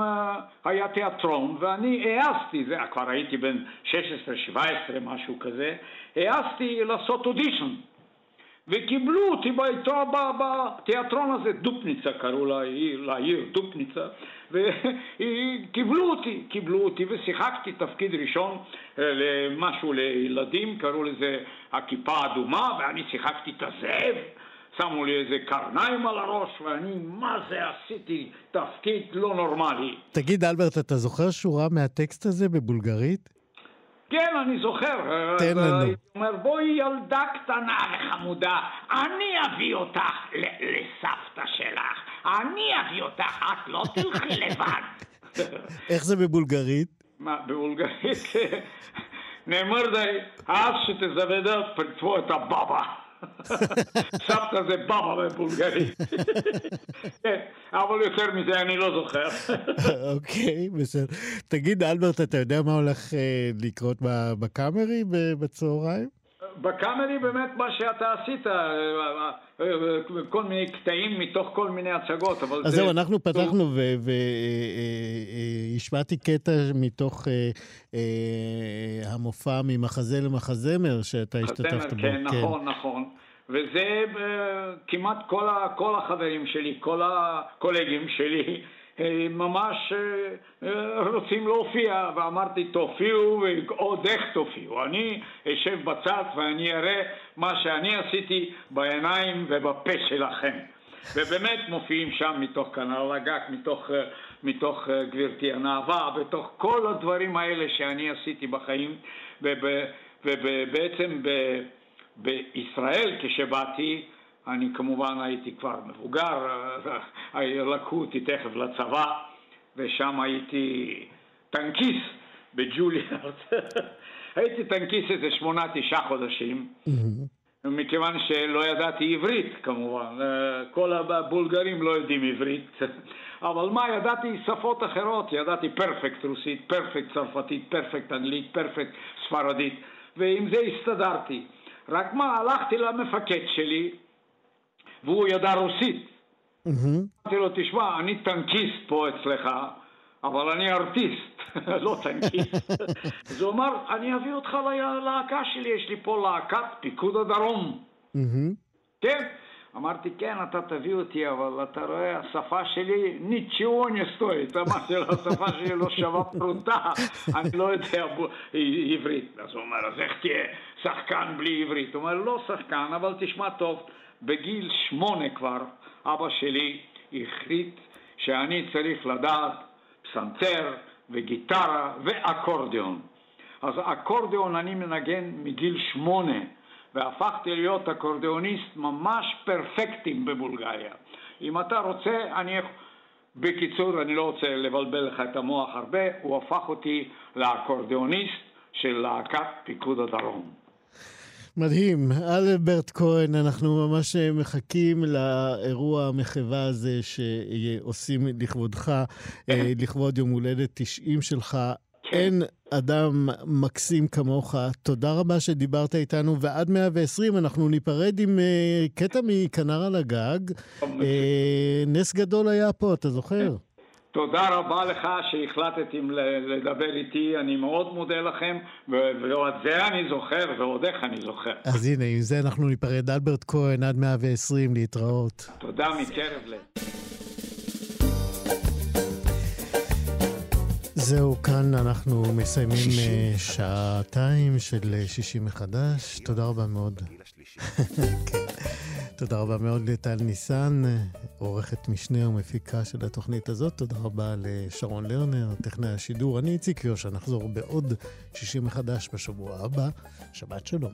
היה תיאטרון ואני העזתי, זה כבר הייתי בן 16-17 משהו כזה, העזתי לעשות אודישן וקיבלו אותי בעיתו, בתיאטרון הזה, דופניצה קראו לעיר, לעיר דופניצה, וקיבלו אותי, קיבלו אותי ושיחקתי תפקיד ראשון למשהו לילדים, קראו לזה הכיפה האדומה, ואני שיחקתי את הזאב שמו לי איזה קרניים על הראש, ואני, מה זה עשיתי? תפקיד לא נורמלי. תגיד, אלברט, אתה זוכר שורה מהטקסט הזה בבולגרית? כן, אני זוכר. תן לנו. הייתי אומר, בואי ילדה קטנה וחמודה, אני אביא אותך לסבתא שלך. אני אביא אותך, את לא תלכי <laughs> לבד. איך זה בבולגרית? מה, בבולגרית? <laughs> נאמר די, אז שתזוודה פרצפו את הבבא. <laughs> סבתא זה בבא בבולגרית. <laughs> כן, אבל יותר מזה אני לא זוכר. <laughs> אוקיי, בסדר. תגיד, אלברט, אתה יודע מה הולך אה, לקרות בקאמרי בצהריים? בקאמרי באמת מה שאתה עשית, אה, אה, כל מיני קטעים מתוך כל מיני הצגות, אבל אז זהו, אנחנו פתחנו והשמעתי קטע מתוך המופע ממחזה למחזמר שאתה השתתפת בו. כן, נכון, נכון. וזה כמעט כל, כל החברים שלי, כל הקולגים שלי, ממש רוצים להופיע, ואמרתי תופיעו ועוד איך תופיעו. אני אשב בצד ואני אראה מה שאני עשיתי בעיניים ובפה שלכם. ובאמת מופיעים שם מתוך כנר לגק, מתוך, מתוך גברתי הנאווה, בתוך כל הדברים האלה שאני עשיתי בחיים, ובעצם בישראל כשבאתי אני כמובן הייתי כבר מבוגר, לקחו אותי תכף לצבא, ושם הייתי טנקיסט בג'וליארד. <laughs> הייתי טנקיסט איזה שמונה, תשעה חודשים, מכיוון שלא ידעתי עברית כמובן, כל הבולגרים לא יודעים עברית, <laughs> אבל מה, ידעתי שפות אחרות, ידעתי פרפקט רוסית, פרפקט צרפתית, פרפקט אנגלית, פרפקט ספרדית, ועם זה הסתדרתי. רק מה, הלכתי למפקד שלי, והוא ידע רוסית. אמרתי לו, תשמע, אני טנקיסט פה אצלך, אבל אני ארטיסט, <laughs> לא טנקיסט. אז הוא אמר, אני אביא אותך ללהקה שלי, יש לי פה להקת פיקוד הדרום. כן? אמרתי, כן, אתה תביא אותי, אבל אתה רואה, השפה שלי ניצ'יו נסטואית. אמרתי לו, השפה שלי לא שווה פרוטה, אני לא יודע עברית. אז הוא אומר, אז איך תהיה שחקן בלי עברית? הוא אומר, לא שחקן, אבל תשמע טוב. בגיל שמונה כבר, אבא שלי החליט שאני צריך לדעת פסנתר וגיטרה ואקורדיון. אז אקורדיון אני מנגן מגיל שמונה, והפכתי להיות אקורדיוניסט ממש פרפקטים בבולגריה. אם אתה רוצה, אני... בקיצור, אני לא רוצה לבלבל לך את המוח הרבה, הוא הפך אותי לאקורדיוניסט של להקת פיקוד הדרום. מדהים. אלברט כהן, אנחנו ממש מחכים לאירוע המחווה הזה שעושים לכבודך, אה, <laughs> לכבוד יום הולדת 90 שלך. אין אדם מקסים כמוך. תודה רבה שדיברת איתנו, ועד 120 אנחנו ניפרד עם uh, קטע מכנר על הגג. נס גדול היה פה, אתה זוכר? תודה רבה לך שהחלטתם לדבר איתי, אני מאוד מודה לכם, ועוד זה אני זוכר, ועוד איך אני זוכר. אז הנה, עם זה אנחנו ניפרד. אלברט כהן, עד 120, להתראות. תודה מקרב לב. זהו, כאן אנחנו מסיימים אה, שעתיים של אה, שישי מחדש. תודה רבה מאוד. <laughs> כן. תודה רבה מאוד לטל ניסן, עורכת משנה ומפיקה של התוכנית הזאת. תודה רבה לשרון לרנר, טכנאי השידור. אני איציק יושע, נחזור בעוד שישי מחדש בשבוע הבא. שבת שלום.